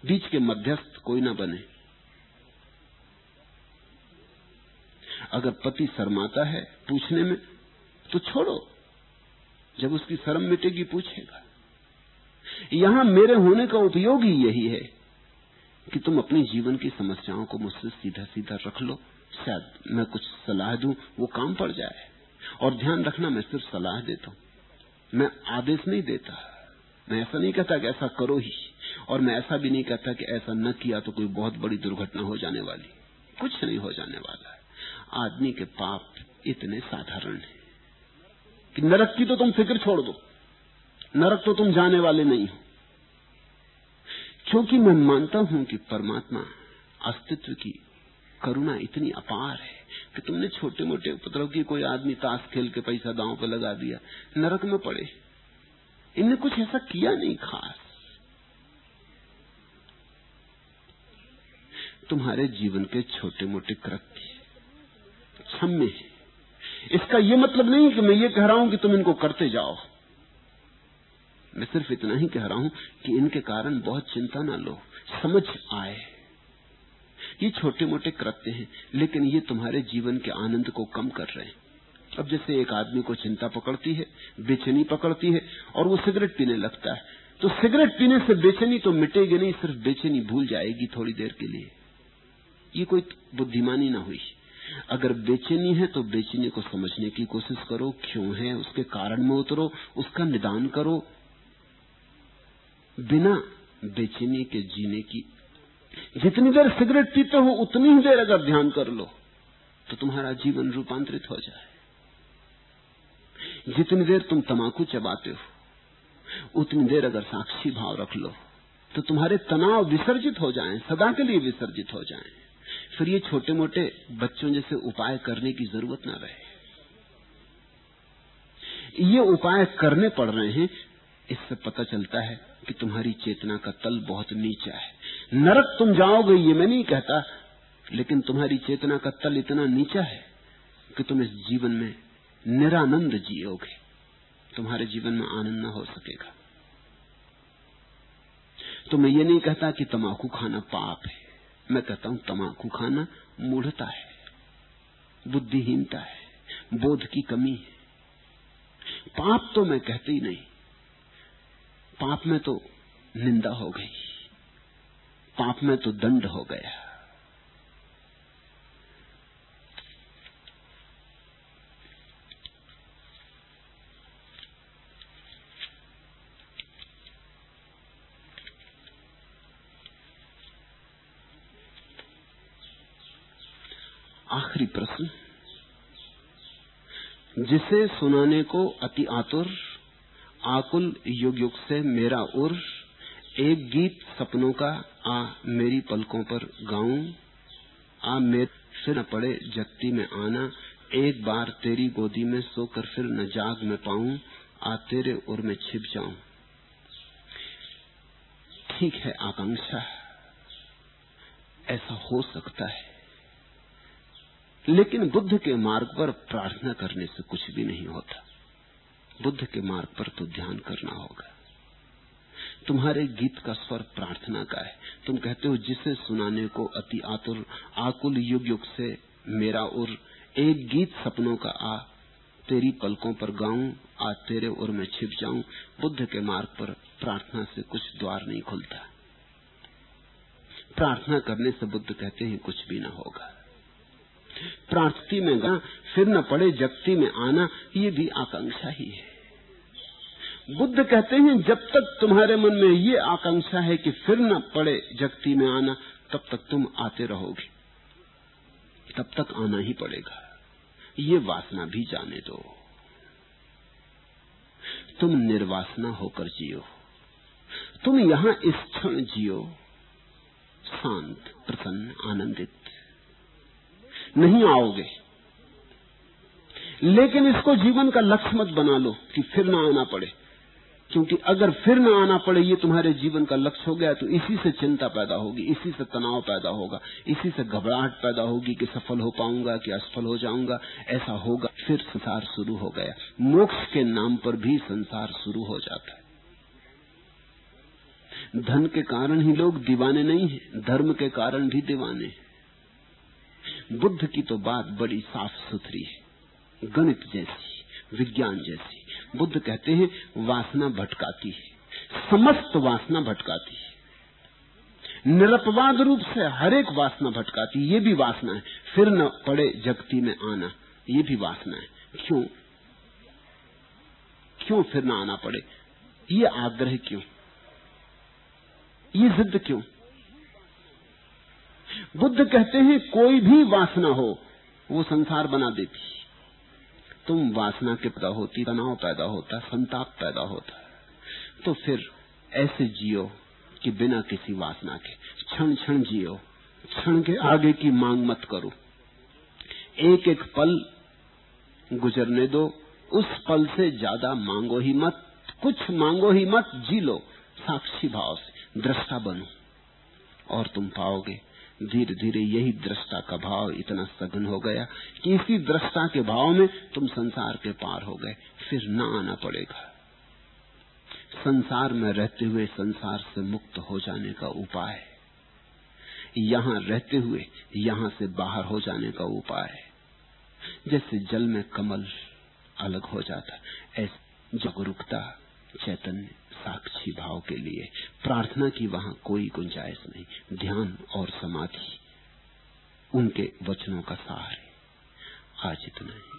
बीच के मध्यस्थ कोई ना बने। अगर पति शर्माता है पूछने में तो छोड़ो। जब उसकी शर्म मिटेगी, पूछेगा। यहाँ मेरे होने का उपयोग ही यही है कि तुम अपने जीवन की समस्याओं को मुझसे सीधा सीधा रख लो। शायद मैं कुछ सलाह दूँ, वो काम पड़ जाए। और ध्यान रखना, मैं सिर्फ़ सलाह देता हूँ। मैं आदेश नहीं देता। मैं ऐसा नहीं कहता कि ऐसा करो ही। और मैं ऐसा भी नहीं कहता कि ऐसा न किया तो कोई बहुत बड़ी दुर्घटना हो जाने वाली। कुछ नहीं हो जाने वाला। है आदमी के पाप इतने साधारण हैं कि नरक की तो तुम फ़िक्र छोड़ दो। नरक तो तुम जाने वाले नहीं हो। क्योंकि मैं मानता हूँ कि परमात्मा अस्तित्व की करुणा इतनी अपार है कि तुमने छोटे मोटे उपद्रव की कोई आदमी ताश खेल के पैसा दांव पे लगा दिया, नरक में पड़े। इनने कुछ ऐसा किया नहीं खास। तुम्हारे जीवन के छोटे मोटे कृत्य क्षम्य है। इसका यह मतलब नहीं कि मैं ये कह रहा हूँ कि तुम इनको करते जाओ। मैं सिर्फ़ इतना ही कह रहा हूँ कि इनके कारण बहुत चिंता ना लो, समझ आए। ये छोटे मोटे कृत्य हैं, लेकिन ये तुम्हारे जीवन के आनंद को कम कर रहे हैं। अब जैसे एक आदमी को चिंता पकड़ती है, बेचैनी पकड़ती है, और वो सिगरेट पीने लगता है तो सिगरेट पीने से बेचैनी तो मिटेगी नहीं, सिर्फ़ बेचैनी भूल जाएगी थोड़ी देर के लिए। ये कोई बुद्धिमानी ना हुई। अगर बेचैनी है तो बेचैनी को समझने की कोशिश करो क्यों है उसके कारण में उतरो उसका निदान करो बिना बेचैनी के जीने की जितनी देर सिगरेट पीते हो उतनी ही देर अगर ध्यान कर लो तो तुम्हारा जीवन रूपांतरित हो जाए जितनी देर तुम तमाकू चबाते हो उतनी देर अगर साक्षी भाव रख लो तो तुम्हारे तनाव विसर्जित हो जाएँ, सदा के लिए विसर्जित हो जाएँ। फिर ये छोटे मोटे बच्चों जैसे उपाय करने की ज़रूरत ना रहे। ये उपाय करने पड़ रहे हैं, इससे पता चलता है कि तुम्हारी चेतना का तल बहुत नीचा है। नरक तुम जाओगे ये मैं नहीं कहता, लेकिन तुम्हारी चेतना का तल इतना नीचा है कि तुम इस जीवन में निरानंद जियोगे। तुम्हारे जीवन में आनंद न हो सकेगा। तो मैं ये नहीं कहता कि तमाकू खाना पाप है। मैं कहता हूँ तमाकू खाना मूढ़ता है, बुद्धिहीनता है, बोध की कमी है। पाप तो मैं कहती नहीं, पाप में तो निंदा हो गई, पाप में तो दंड हो गया आखिरी प्रश्न जिसे सुनाने को अति आतुर, आकुल युग युग से मेरा उर, एक गीत सपनों का, आ मेरी पलकों पर गाऊं। आ मेरे फिर न पड़े जगती में आना, एक बार तेरी गोदी में सोकर फिर न जाग में पाऊँ, आ तेरे उर में छिप जाऊँ। ठीक है आकांक्षा, ऐसा हो सकता है। लेकिन बुद्ध के मार्ग पर प्रार्थना करने से कुछ भी नहीं होता। बुद्ध के मार्ग पर तो ध्यान करना होगा। तुम्हारे गीत का स्वर प्रार्थना का है। तुम कहते हो, जिसे सुनाने को अति आतुर, आकुल युग युग से मेरा उर, एक गीत सपनों का आ, तेरी पलकों पर गाऊं आज तेरे उर में छिप जाऊँ। बुद्ध के मार्ग पर प्रार्थना से कुछ द्वार नहीं खुलता। प्रार्थना करने से बुद्ध कहते हैं, कुछ भी ना होगा। प्रार्थती में गा फिर न पड़े जगती में आना, ये भी आकांक्षा ही है। बुद्ध कहते हैं, जब तक तुम्हारे मन में ये आकांक्षा है कि फिर न पड़े जगती में आना, तब तक तुम आते रहोगे। तब तक आना ही पड़ेगा। ये वासना भी जाने दो। तुम निर्वासना होकर जियो। तुम यहाँ इस क्षण जियो। शांत, प्रसन्न, आनंदित। नहीं आओगे। लेकिन इसको जीवन का लक्ष्य मत बना लो कि फिर ना आना पड़े। क्योंकि अगर फिर न आना पड़े, ये तुम्हारे जीवन का लक्ष्य हो गया तो इसी से चिंता पैदा होगी, इसी से तनाव पैदा होगा, इसी से घबराहट पैदा होगी कि सफल हो पाऊँगा कि असफल हो जाऊँगा। ऐसा होगा, फिर संसार शुरू हो गया। मोक्ष के नाम पर भी संसार शुरू हो जाता है। धन के कारण ही लोग दीवाने नहीं है, धर्म के कारण भी दीवाने बुद्ध की तो बात बड़ी साफ़ सुथरी है, गणित जैसी, विज्ञान जैसी। बुद्ध कहते हैं, वासना भटकाती है, समस्त वासना भटकाती है। निरपवाद रूप से हर एक वासना भटकाती, ये भी वासना है। फिर न पड़े जगती में आना, ये भी वासना है। क्यों? क्यों फिर न आना पड़े? ये आग्रह क्यों? ये जिद क्यों? बुद्ध कहते हैं, कोई भी वासना हो, वो संसार बना देती तुम वासना के पैदा होती, तनाव पैदा होता, संताप पैदा होता। तो फिर ऐसे जियो कि बिना किसी वासना के, क्षण क्षण जियो, क्षण के आगे की मांग मत करो। एक एक पल गुजरने दो, उस पल से ज़्यादा मांगो ही मत, कुछ मांगो ही मत, जी लो, साक्षी भाव से, दृष्टा बनो। और तुम पाओगे धीरे धीरे यही दृष्टा का भाव इतना सघन हो गया कि इसी दृष्टा के भाव में तुम संसार के पार हो गए। फिर न आना पड़ेगा। संसार में रहते हुए संसार से मुक्त हो जाने का उपाय यहाँ रहते हुए यहाँ से बाहर हो जाने का उपाय जैसे जल में कमल अलग हो जाता, ऐसे जागरूकता, चैतन्य। साक्षी भाव के लिए। प्रार्थना की वहाँ कोई गुंजाइश नहीं। ध्यान और समाधि उनके वचनों का सहार है। आज इतना ही।